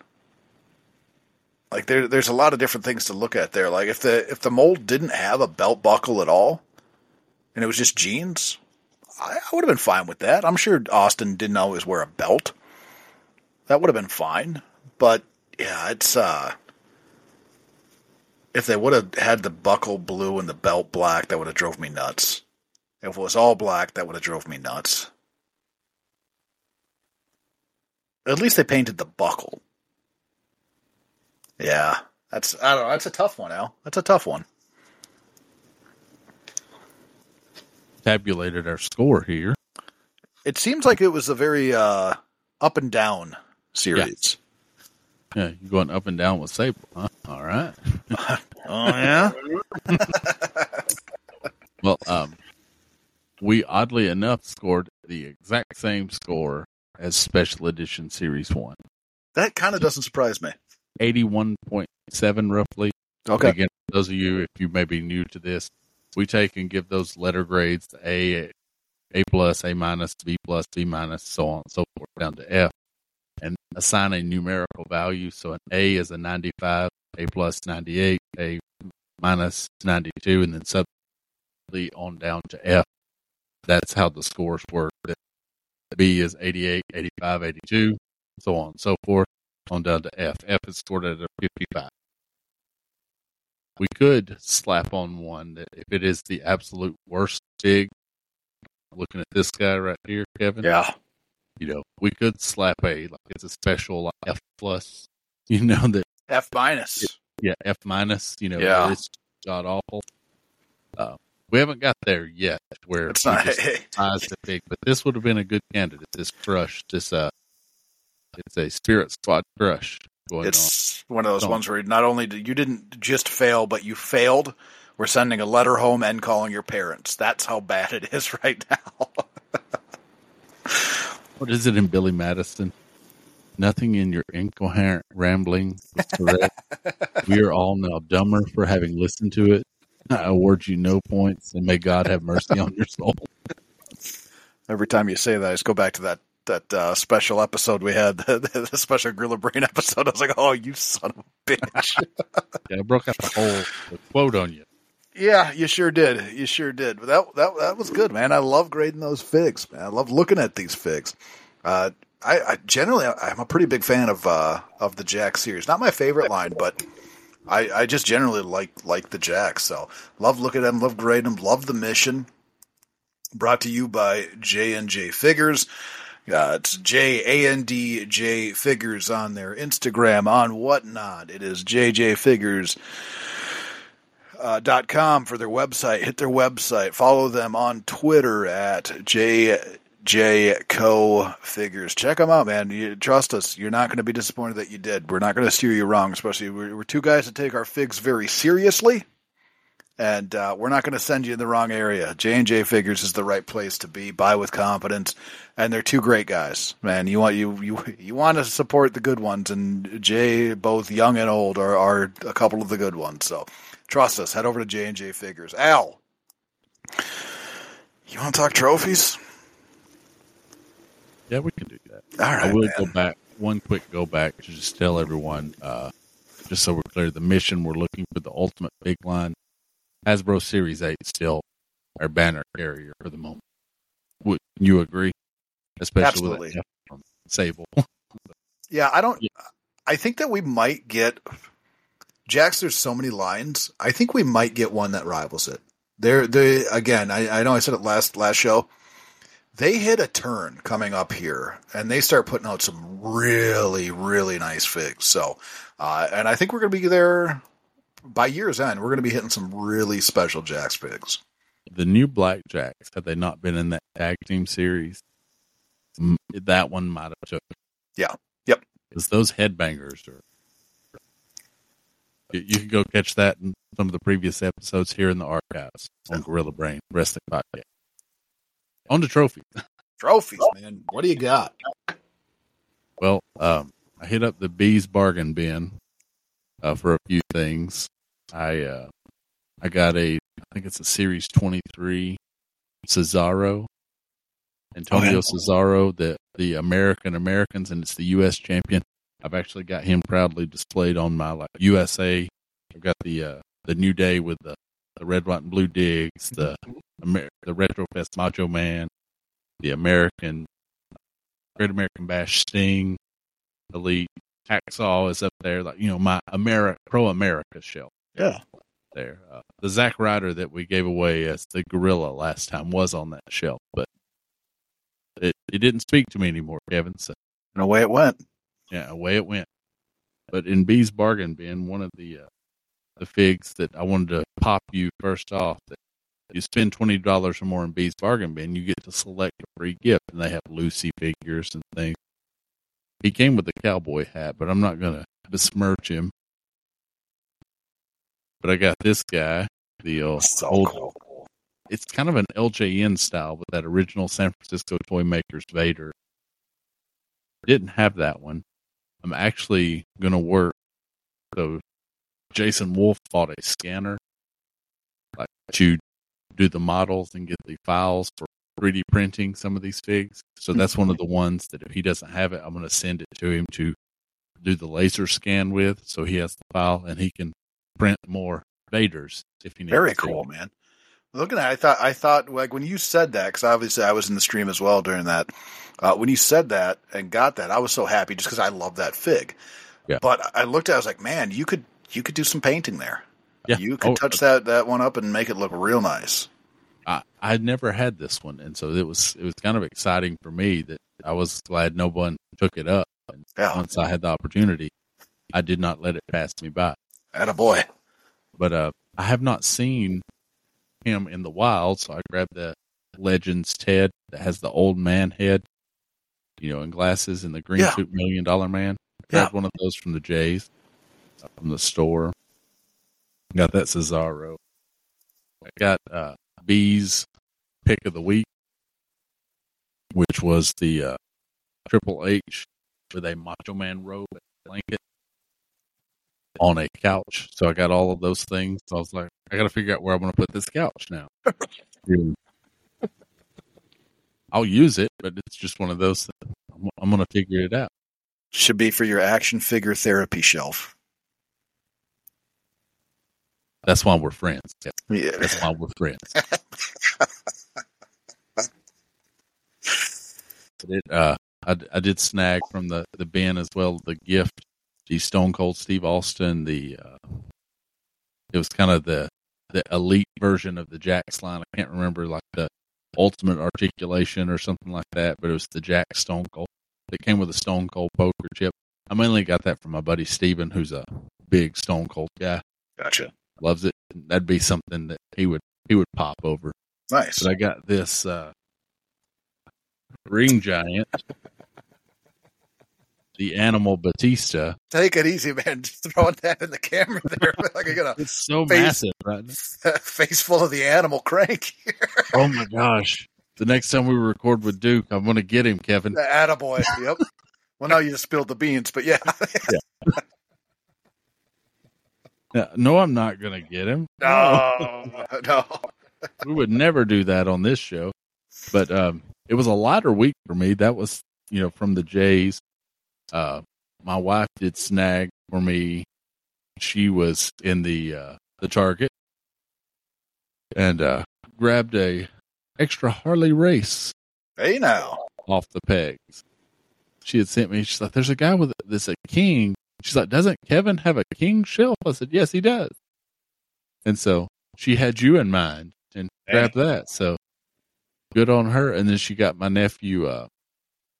Like there, there's a lot of different things to look at there. Like if the if the mold didn't have a belt buckle at all, and it was just jeans, I, I would have been fine with that. I'm sure Austin didn't always wear a belt. That would have been fine. But yeah, it's uh if they would have had the buckle blue and the belt black, that would have drove me nuts. If it was all black, that would have drove me nuts. At least they painted the buckle. Yeah, that's I don't know. That's a tough one, Al. That's a tough one. Tabulated our score here. It seems like it was a very uh, up and down series. Yeah, you're going up and down with Sable, huh? All right. Oh yeah. Well, um, we oddly enough scored the exact same score as Special Edition Series One. that kind of doesn't surprise me. 81.7 roughly. Okay. Again, those of you, if you may be new to this, we take and give those letter grades A, A plus, A minus, B plus, B minus, so on and so forth down to F, and assign a numerical value. So an A is a 95, A plus 98, A minus 92, and then subsequently on down to F. That's how the scores work. B is 88, 85, 82, so on and so forth, on down to F. F is sorted at a 55. We could slap on one that if it is the absolute worst fig, looking at this guy right here, Kevin. Yeah. You know, we could slap a like it's a special F plus. You know that F minus. yeah F minus. You know, Yeah. it's god awful. Uh, we haven't got there yet where It's not. size the pig, but this would have been a good candidate. This crush, this uh, it's a spirit squad crush going It's one of those Don't. ones where not only did you didn't just fail, but you failed. We're sending a letter home and calling your parents. That's how bad it is right now. What is it in Billy Madison? Nothing in your incoherent rambling was correct. we are all now dumber for having listened to it. I award you no points, and may God have mercy on your soul. Every time you say that, I just go back to that that uh, special episode we had, the, the special Gorilla Brain episode. I was like, "Oh, you son of a bitch!" Yeah, I broke out the whole the quote on you. Yeah, you sure did. You sure did. But that that that was good, man. I love grading those figs, man. I love looking at these figs. Uh, I, I generally I'm a pretty big fan of uh, of the Jakks series. Not my favorite line, but I, I just generally like like the Jakks. So love looking at them, love grading them, love the mission. Brought to you by J and J Figures. Uh, it's J A N D J Figures on their Instagram on whatnot. It is JJ Figures uh, dot com for their website. Hit their website. Follow them on Twitter at JJ Co Figures. Check them out, man. You, trust us. You're not going to be disappointed that you did. We're not going to steer you wrong. Especially we're, we're two guys that take our figs very seriously, and uh, we're not going to send you in the wrong area. J and J Figures is the right place to be. Buy with confidence, and they're two great guys, man. You want you you you want to support the good ones, and Jay, both young and old, are are a couple of the good ones. So trust us. Head over to J and J Figures. Al, you want to talk trophies? Yeah, we can do that. All I will man. go back one quick go back to just tell everyone, uh, just so we're clear, the mission we're looking for the ultimate big line. Hasbro Series Eight still our banner carrier for the moment. Would you agree? Especially Absolutely. with Sable. Yeah, I don't. Yeah. I think that we might get Jakks. There's so many lines. I think we might get one that rivals it. They're they again. I, I know I said it last last show. They hit a turn coming up here, and they start putting out some really really nice figs. So, uh, and I think we're going to be there by year's end. We're going to be hitting some really special Jakks figs. the new Blackjacks, had they not been in that tag team series, that one might have took. Yeah. Yep. Because those headbangers are. You, can go catch that in some of the previous episodes here in the archives on Gorilla Brain Wrestling Podcast. On to trophy. Trophies, man. What do you got? Well, um, I hit up the Bees bargain bin uh, for a few things. I uh, I got a I think it's a Series 23 Cesaro. Antonio Okay. Cesaro, the the American Americans, and it's the U.S. champion. I've actually got him proudly displayed on my like USA. I've got the uh, the New Day with the, the red, white, and blue digs, the Amer- the Retrofest Macho Man, the American Great American Bash Sting, Elite Hacksaw is up there, like you know my America Pro America shelf Yeah. there. Uh, the Zack Ryder that we gave away as the Gorilla last time was on that shelf, but it it didn't speak to me anymore, Kevin. So And away it went. Yeah, away it went. But in B's bargain bin, one of the uh, the figs that I wanted to pop you first off that you spend twenty dollars or more in B's bargain bin, you get to select a free gift, and they have Lucy figures and things. He came with a cowboy hat, but I'm not gonna besmirch him. But I got this guy, the uh, So old cool. it's kind of an LJN style with that original San Francisco toy makers Vader. Didn't have that one. I'm actually gonna work. So Jason Wolf bought a scanner, like to do the models and get the files for 3D printing some of these figs. So that's one of the ones that if he doesn't have it, I'm gonna send it to him to do the laser scan with, so he has the file and he can print more Vaders if he needs. Very to. cool, man. Looking at, it, I thought, I thought, like when you said that, because obviously I was in the stream as well during that. Uh, when you said that and got that, I was so happy just because I love that fig. Yeah. But I looked at, it, I was like, man, you could, you could do some painting there. Yeah. You could Oh, touch that that one up and make it look real nice. I I'd never had this one, and so it was it was kind of exciting for me that I was glad no one took it up. And Yeah. once I had the opportunity, I did not let it pass me by. At a boy. But uh, I have not seen him in the wild, so I grabbed the Legends Ted that has the old man head, you know, and glasses, and the green Yeah. suit million dollar man. Yeah. Grabbed one of those from the Jays, from the store. Got that Cesaro. I got uh, B's pick of the week, which was the uh, Triple H with a Macho Man robe blanket on a couch. So I got all of those things. So I was like, I got to figure out where I'm going to put this couch now. I'll use it, but it's just one of those things. I'm, I'm going to figure it out. Should be for your action figure therapy shelf. That's why we're friends. Yeah, Yeah. that's why we're friends. It, uh, I, I did snag from the, the bin as well the gift, the Stone Cold Steve Austin. The uh, it was kind of the the elite version of the Jakks line. I can't remember like the ultimate articulation or something like that, but it was the Jakks Stone Cold. It came with a Stone Cold poker chip. I mainly got that from my buddy Steven, who's a big Stone Cold guy. Gotcha. Loves it. That'd be something that he would he would pop over. Nice. But I got this uh, ring giant, the animal Batista. Take it easy, man. Just throwing that in the camera there. like I got a it's so Face- massive, right? face full of the animal crank. Oh my gosh! The next time we record with Duke, I'm going to get him, Kevin. The attaboy. Yep. Well, now you just spilled the beans, but yeah. Uh, No, I'm not going to get him. No, no. we would never do that on this show. But um, it was a lighter week for me. That was, you know, from the Jays. Uh, my wife did snag for me. She was in the uh, the Target and uh, grabbed a extra Harley Race Hey, now. off the pegs. She had sent me. She's like, "There's a guy with this a king." She's like, "Doesn't Kevin have a king shelf?" I said, "Yes, he does." And so she had you in mind and grabbed that. So good on her. And then she got my nephew uh,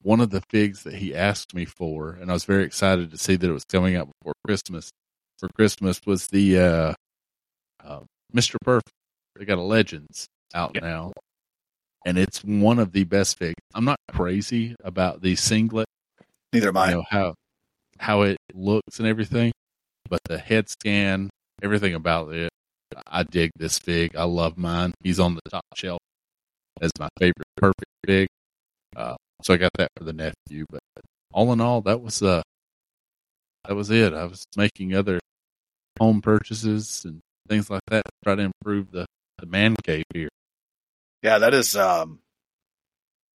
one of the figs that he asked me for, and I was very excited to see that it was coming out before Christmas. For Christmas was the uh, uh, Mr. Perfect. They got a Legends out now, and it's one of the best figs. I'm not crazy about the singlet Neither am I. you know how how it looks and everything, but the head scan, everything about it, I dig this fig. I love mine. He's on the top shelf as my favorite perfect fig. Uh, so I got that for the nephew. But all in all, that was uh that was it. I was making other home purchases and things like that to try to improve the the man cave here. Yeah, that is. um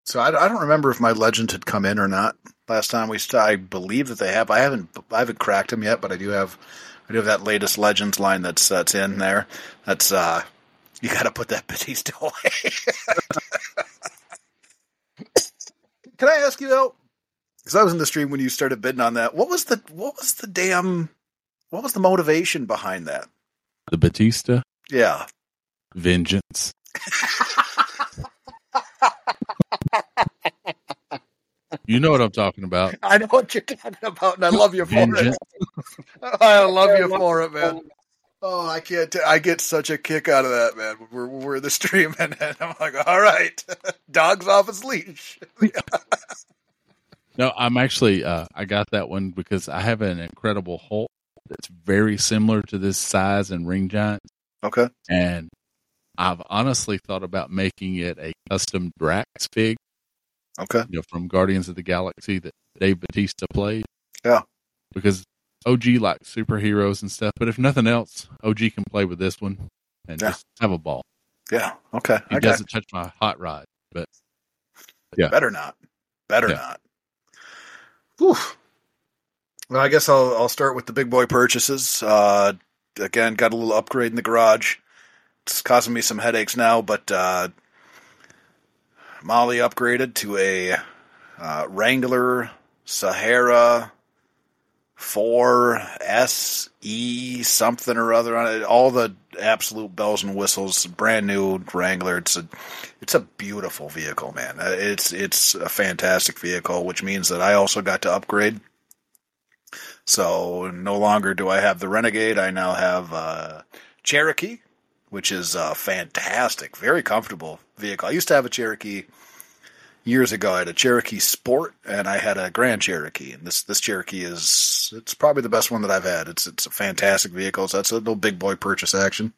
So I, I don't remember if my legend had come in or not last time we. I believe that they have. I haven't. I haven't cracked them yet, but I do have. I do have that latest legends line that's that's in there. That's uh you got to put that Batista away. Can I ask you though? Because I was in the stream when you started bidding on that. What was the what was the damn what was the motivation behind that? The Batista Yeah. Vengeance. you know what I'm talking about. I know what you're talking about, and I love you for Vengeance. it. I love you for it, man. Oh, I can't. T- I get such a kick out of that, man. We're, we're in the stream, and, and I'm like, all right, dog's off his leash. No, I'm actually uh, I got that one because I have an incredible Hulk that's very similar to this size and ring giant, Okay. and I've honestly thought about making it a custom Drax fig, Okay. you know, from Guardians of the Galaxy that Dave Batista played. Yeah. because OG likes superheroes and stuff, but if nothing else, OG can play with this one and Yeah. just have a ball. Yeah. Okay. He okay. doesn't touch my hot rod, but yeah. Better not. Better Yeah. not. Whew. Well, I guess I'll I'll start with the big boy purchases. Uh, again, got a little upgrade in the garage. it's causing me some headaches now, but uh, Molly upgraded to a uh, Wrangler Sahara 4 SE something or other on it. All the absolute bells and whistles, brand new Wrangler. It's a it's a beautiful vehicle, man. Uh, It's it's a fantastic vehicle, which means that I also got to upgrade. So no longer do I have the Renegade. I now have uh, Cherokee, which is a fantastic, very comfortable vehicle. I used to have a Cherokee years ago. I had a Cherokee Sport and I had a Grand Cherokee, and this this Cherokee is it's probably the best one that I've had. It's it's a fantastic vehicle. So that's a little big boy purchase action.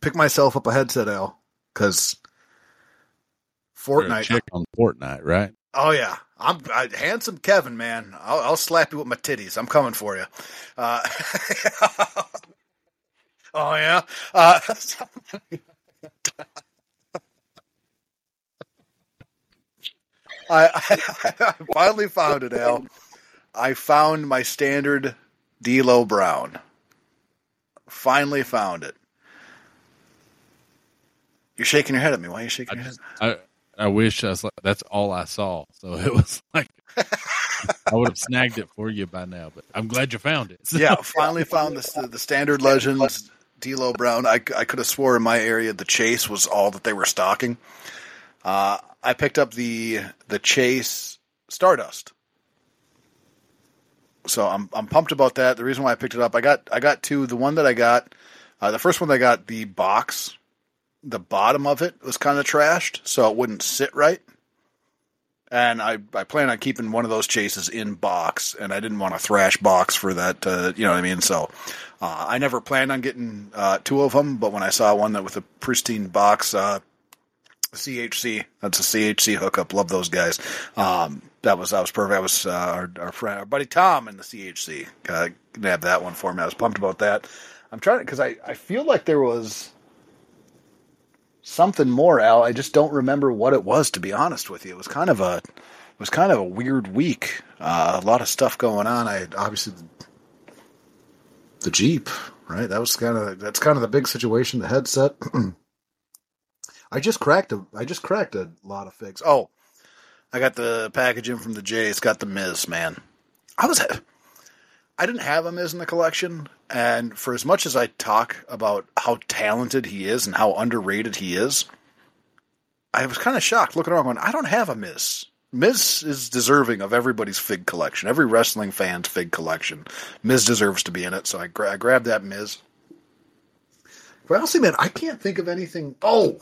Pick myself up a headset, Al, because Fortnite. chick on Fortnite, right? Oh yeah, I'm I, handsome Kevin, man. I'll, I'll slap you with my titties. I'm coming for you. Uh, oh yeah. Uh, I, I, I finally found it, Al. I found my standard D'Lo Brown. Finally found it. You're shaking your head at me. Why are you shaking I your head? I, I wish I was like, that's all I saw. So it was like, I would have snagged it for you by now, but I'm glad you found it. yeah, finally found the the standard legends D'Lo Brown. I, I could have swore in my area the Chase was all that they were stocking. Uh, I picked up the the Chase Stardust, so I'm I'm pumped about that. The reason why I picked it up, I got I got two. The one that I got, uh, the first one that I got, the box, the bottom of it was kind of trashed, so it wouldn't sit right. And I, I plan on keeping one of those chases in box, and I didn't want to thrash box for that. Uh, you know what I mean? So uh, I never planned on getting uh, two of them, but when I saw one that with a pristine box, uh, CHC, that's a CHC hookup. Love those guys. Um, that was that was perfect. That was uh, our our friend, our buddy Tom in the CHC. Uh, have that one for me. I was pumped about that. I'm trying to because I I feel like there was something more, Al. I just don't remember what it was. To be honest with you, it was kind of a was kind of a weird week. Uh, a lot of stuff going on. I obviously the Jeep, right? That was kind of that's kind of the big situation. The headset. I just cracked a I just cracked a lot of figs. Oh, I got the package in from the J. It's got the Miz, man. I was I didn't have a Miz in the collection, and for as much as I talk about how talented he is and how underrated he is, I was kind of shocked looking around going, I don't have a Miz. Miz is deserving of everybody's fig collection, every wrestling fan's fig collection. Miz deserves to be in it, so I, gra- I grabbed that Miz. But honestly, man, I can't think of anything. Oh,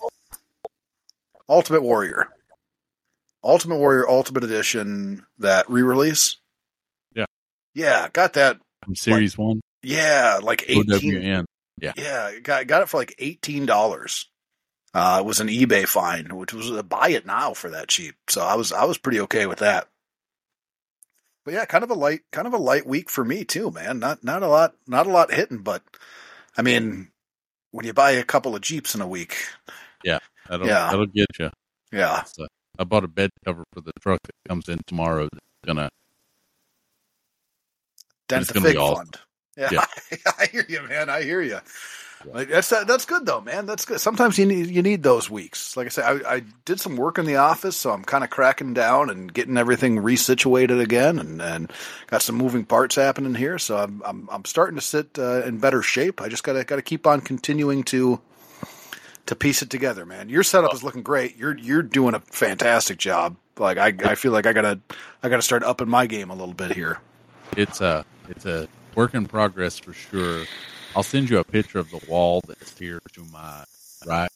Ultimate Warrior, Ultimate Warrior Ultimate Edition, that re-release. Yeah. yeah, got that. From Series 1, Yeah, like eighteen. OWN. Yeah, got got it for like eighteen dollars. Uh, it was an eBay find, which was a buy it now for that cheap. So I was I was pretty okay with that. But yeah, kind of a light kind of a light week for me too, man. Not not a lot not a lot hitting, but I mean, when you buy a couple of Jeeps in a week, That'll, Yeah. that'll get you. yeah, So I bought a bed cover for the truck that comes in tomorrow. That's gonna dent the fig awesome. fund. Yeah, Yeah. I hear you, man. I hear you. Like that's that's good though, man. That's good. Sometimes you need you need those weeks. Like I said, I, I did some work in the office, so I'm kind of cracking down and getting everything resituated again, and, and got some moving parts happening here. So I'm I'm, I'm starting to sit uh, in better shape. I just gotta gotta keep on continuing to to piece it together, man. Your setup is looking great. You're you're doing a fantastic job. Like I I feel like I gotta I gotta start upping my game a little bit here. it's a it's a work in progress for sure. I'll send you a picture of the wall that's here to my right,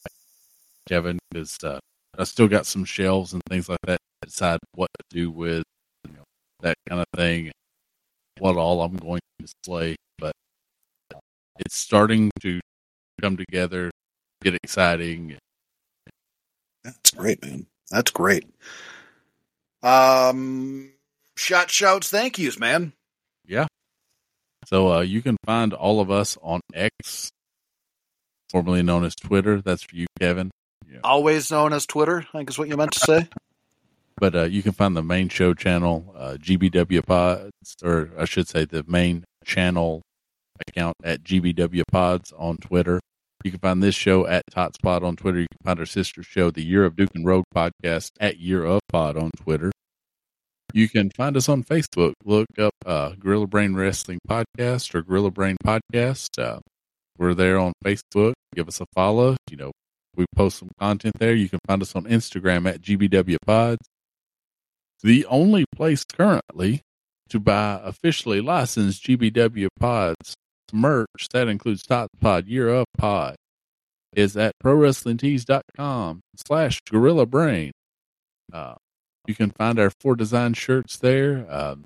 Kevin, because uh, I still got some shelves and things like that. to Decide what to do with you know, that kind of thing, what all I'm going to display. But it's starting to come together, get exciting. That's great, man. That's great. Um, shot shouts, thank yous, man. Yeah. So uh, you can find all of us on X, formerly known as Twitter. That's for you, Kevin. Yeah. Always known as Twitter, I think is what you meant to say. But uh, you can find the main show channel, uh, GBW Pods, or I should say the main channel account at GBW Pods on Twitter. You can find this show at Totspot on Twitter. You can find our sister show, the Year of Duke and Rogue podcast, at Year of Pod on Twitter. You can find us on Facebook. Look up uh, Gorilla Brain Wrestling Podcast or Gorilla Brain Podcast. Uh, we're there on Facebook. Give us a follow. You know, we post some content there. You can find us on Instagram at GBW Pods. The only place currently to buy officially licensed GBW Pods merch, that includes Top Pod, Year Up Pod, is at ProWrestlingTees.com slash Gorilla Brain. Uh, you can find our four design shirts there. Um,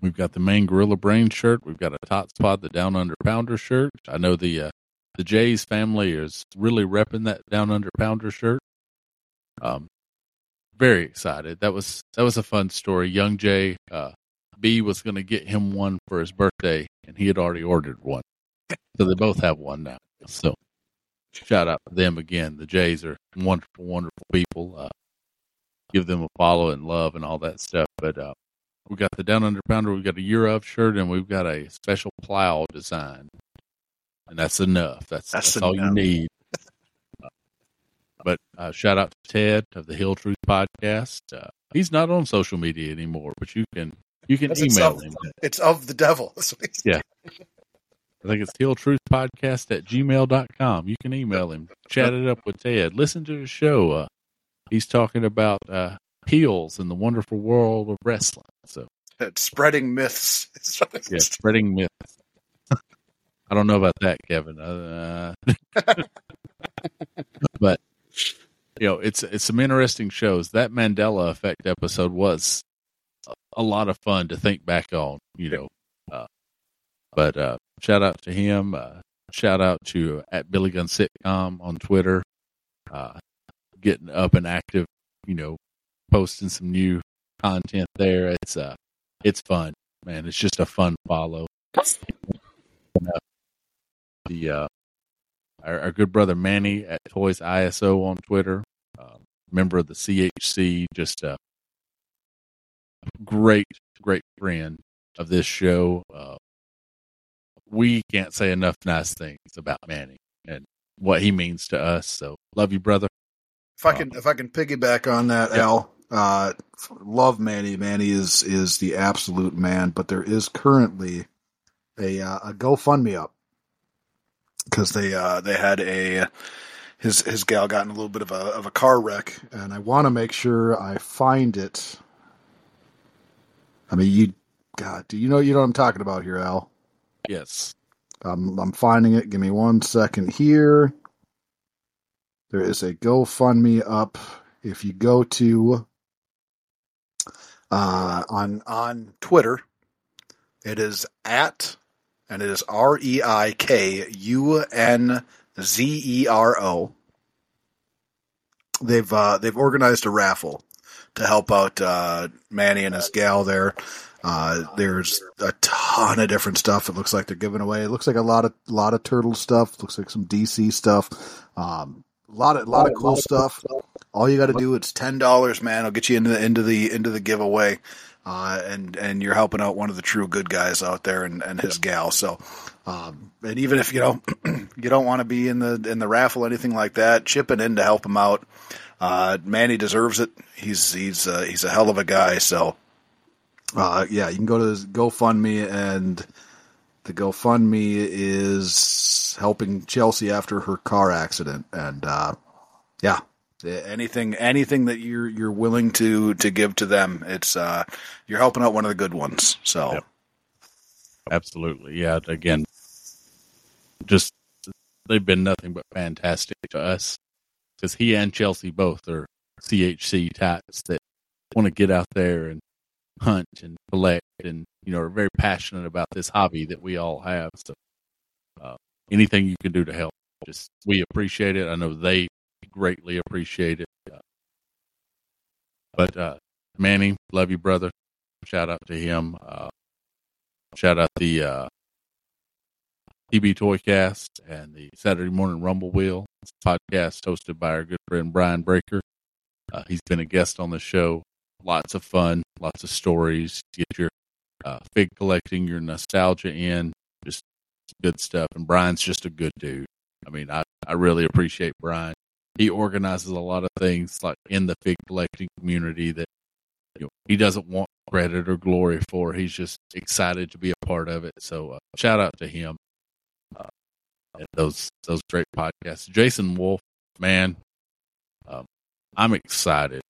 we've got the main Gorilla Brain shirt. We've got a Tot Spot, the Down Under Pounder shirt. I know the uh, the Jays family is really repping that Down Under Pounder shirt. Um, very excited. That was that was a fun story. Young Jay uh, B was going to get him one for his birthday, and he had already ordered one, so they both have one now. So shout out to them again. The Jays are wonderful, wonderful people. Uh, give them a follow and love and all that stuff. But uh, we got the Down Under Pounder, we've got a Year of shirt, and we've got a special plow design, and that's enough. That's that's, that's all you need. but uh, shout out to Ted of the Hill Truth podcast. Uh, he's not on social media anymore, but you can you can email it's of, him. It's of the devil. yeah. I think it's Hill Truth Podcast at gmail.com. You can email him, chat it up with Ted. Listen to the show. Uh, he's talking about uh, heels in the wonderful world of wrestling. So it's spreading myths. yeah, spreading myths. I don't know about that, Kevin. Uh, but you know, it's it's some interesting shows. That Mandela Effect episode was a lot of fun to think back on. You know, uh, but uh, shout out to him. Uh, shout out to at Billy Gunn Sitcom on Twitter. Uh, getting up and active, you know, posting some new content there. It's uh it's fun, man. It's just a fun follow. The uh our, our, good brother Manny at Toys ISO on Twitter, uh, member of the CHC, just great, great friend of this show. Uh, we can't say enough nice things about Manny and what he means to us. So love you, brother. If I can, if I can piggyback on that, yeah. Al, uh, love Manny. Manny is is the absolute man. But there is currently a uh, a GoFundMe up because they uh, they had a his his gal got in a little bit of a of a car wreck, and I want to make sure I find it. I mean, you, God, do you know you know what I'm talking about here, Al? Yes. I'm I'm finding it. Give me one second here. There is a GoFundMe up. If you go to uh, on on Twitter, it is at and it is R E I K U N Z E R O. They've uh, they've organized a raffle to help out uh, Manny and his gal there. Uh, there's a ton of different stuff. It looks like they're giving away. It looks like a lot of lot of turtle stuff. Looks like some DC stuff. Um, a lot of, a lot of cool stuff. All you got to do it's ten dollars, man. I'll get you into the into the into the giveaway, uh, and and you're helping out one of the true good guys out there and, and his gal. So, um, and even if you know you don't want to be in the in the raffle, anything like that, chipping in to help him out. Uh, Manny deserves it. He's he's uh, he's a hell of a guy. So, uh, yeah, you can go to GoFundMe and the GoFundMe is helping Chelsea after her car accident, and uh, yeah, anything anything that you're you're willing to to give to them, it's uh, you're helping out one of the good ones. So, yep. absolutely, yeah. Again, just they've been nothing but fantastic to us because he and Chelsea both are CHC types that want to get out there and hunt and collect and you know are very passionate about this hobby that we all have. So uh, anything you can do to help, just we appreciate it. I know they greatly appreciate it. Uh, but uh, Manny, love you, brother. Shout out to him. Uh, shout out the uh, TB Toycast and the Saturday Morning Rumble Wheel podcast hosted by our good friend Brian Breaker. Uh, he's been a guest on the show lots of fun, lots of stories. Get your uh, fig collecting, your nostalgia in, just good stuff. And Brian's just a good dude. I mean, I, I really appreciate Brian. He organizes a lot of things like in the fig collecting community that you know, he doesn't want credit or glory for. He's just excited to be a part of it. So uh, shout out to him. Uh, and those those great podcasts. Jason Wolf, man, um, I'm excited.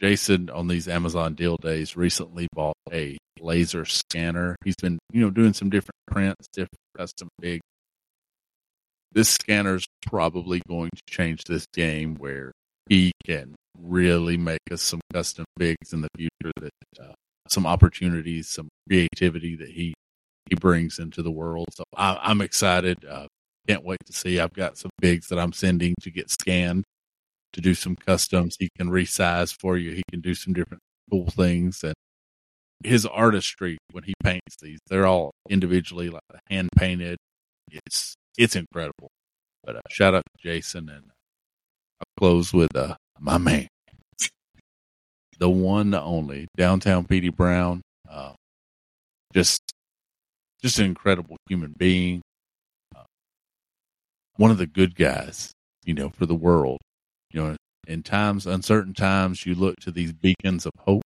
Jason on these Amazon deal days recently bought a laser scanner. He's been, you know, doing some different prints, different custom big. This scanner's probably going to change this game where he can really make us some custom bigs in the future that uh, some opportunities, some creativity that he he brings into the world. So I, am excited. Uh, can't wait to see. I've got some bigs that I'm sending to get scanned to do some customs. He can resize for you. He can do some different cool things. And his artistry when he paints these, they're all individually like hand painted. It's it's incredible. But uh, shout out to Jason, and I'll close with uh, my man, the one, the only, downtown Petey Brown. Uh, just just an incredible human being. One of the good guys, you know, for the world. You know, in times, uncertain times, you look to these beacons of hope.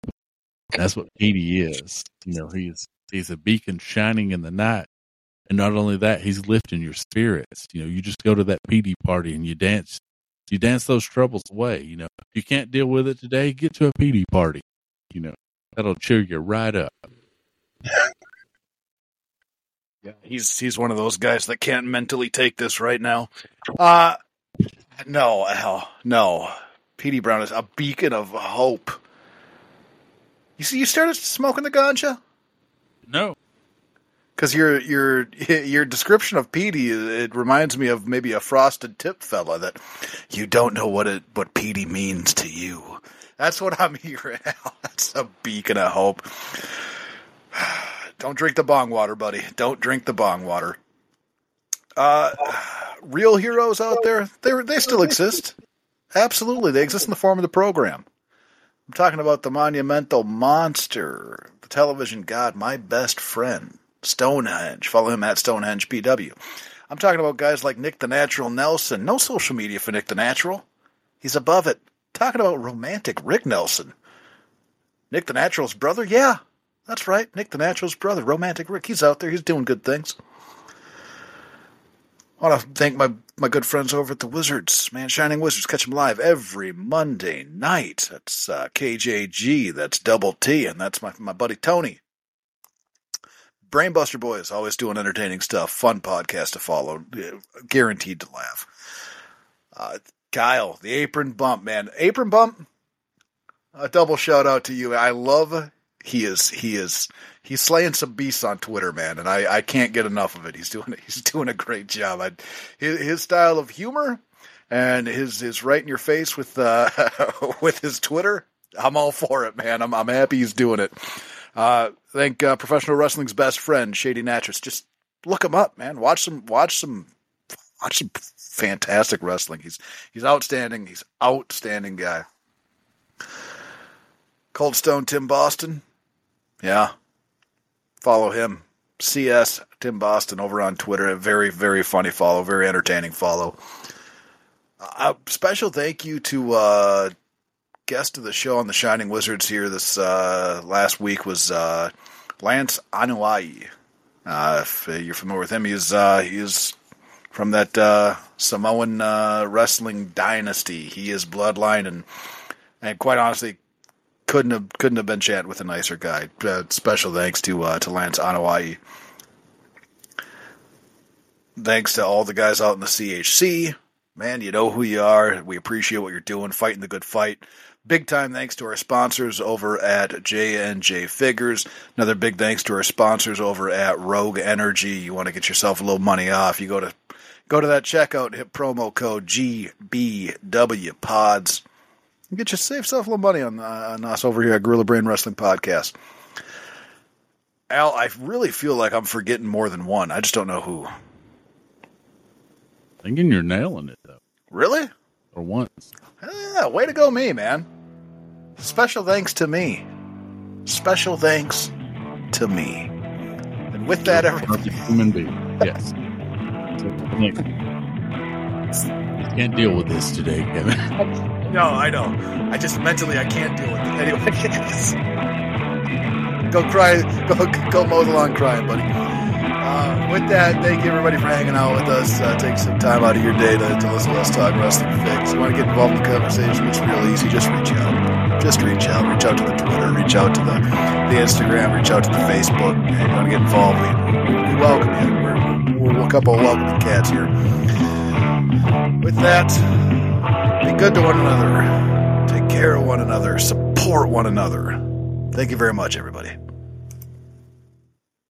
That's what Petey is. You know, he's he's a beacon shining in the night. And not only that, he's lifting your spirits. You know, you just go to that Petey party and you dance you dance those troubles away. You know, if you can't deal with it today, get to a Petey party. You know, that'll cheer you right up. Yeah, he's he's one of those guys that can't mentally take this right now. Uh no, hell, no. Petey Brown is a beacon of hope. You see, you started smoking the ganja. No, because your your your description of Petey it reminds me of maybe a frosted tip fella that you don't know what it what Petey means to you. That's what I'm hearing. That's a beacon of hope. Don't drink the bong water, buddy. Don't drink the bong water. Uh, real heroes out there, they they still exist. Absolutely, they exist in the form of the program. I'm talking about the monumental monster, the television god, my best friend, Stonehenge. Follow him at Stonehenge PW. I'm talking about guys like Nick the Natural Nelson. No social media for Nick the Natural. He's above it. Talking about romantic Rick Nelson. Nick the Natural's brother? Yeah, that's right. Nick the Natural's brother, Romantic Rick. He's out there. He's doing good things. I want to thank my, my good friends over at the Wizards, man. Shining Wizards. Catch them live every Monday night. That's uh, KJG. That's Double T. And that's my, my buddy Tony. Brainbuster Boys, always doing entertaining stuff. Fun podcast to follow. Guaranteed to laugh. Uh, Kyle, the apron bump, man. Apron bump. A double shout out to you. I love he is he is he's slaying some beasts on Twitter, man, and I, I can't get enough of it. He's doing he's doing a great job. I, his, his style of humor and his his right in your face with uh, with his Twitter. I'm all for it, man. I'm I'm happy he's doing it. Uh, thank uh, professional wrestling's best friend, Shady Natchez. Just look him up, man. Watch some watch some watch some fantastic wrestling. He's he's outstanding. He's outstanding guy. Cold Stone Tim Boston, yeah. Follow him. CS Tim Boston over on Twitter. A very, very funny follow. Very entertaining follow. A special thank you to uh, guest of the show on the Shining Wizards here this uh, last week was uh, Lance Anoa'i. Uh, if you're familiar with him, he's uh, he's from that uh, Samoan uh, wrestling dynasty. He is bloodline, and and quite honestly, couldn't have couldn't have been chatting with a nicer guy. Uh, special thanks to uh, to Lance Anoa'i. Thanks to all the guys out in the CHC. Man, you know who you are. We appreciate what you're doing, fighting the good fight. Big time thanks to our sponsors over at J&J Figures. Another big thanks to our sponsors over at Rogue Energy. You want to get yourself a little money off, you go to go to that checkout, hit promo code GBW Pods. Get you save yourself a little money on, uh, on us over here at Gorilla Brain Wrestling Podcast. Al, I really feel like I'm forgetting more than one. I just don't know who. Thinking you're nailing it though. Really? For once. Yeah, way to go, me, man. Special thanks to me. Special thanks to me. And with that, everybody. Human being. Yes. Can't deal with this today, Kevin. No, I know. I just mentally I can't deal with it. Anyway, go cry, go go mow the lawn crying, buddy. Uh, with that, thank you everybody for hanging out with us. Uh, take some time out of your day to, to listen to us talk wrestling. If you want to get involved in the conversation, it's real easy. Just reach out. Just reach out. Reach out to the Twitter. Reach out to the, the Instagram. Reach out to the Facebook. If you want to get involved, we, we welcome you. We're, we're a couple of welcoming cats here. With that, be good to one another. Take care of one another. Support one another. Thank you very much, everybody.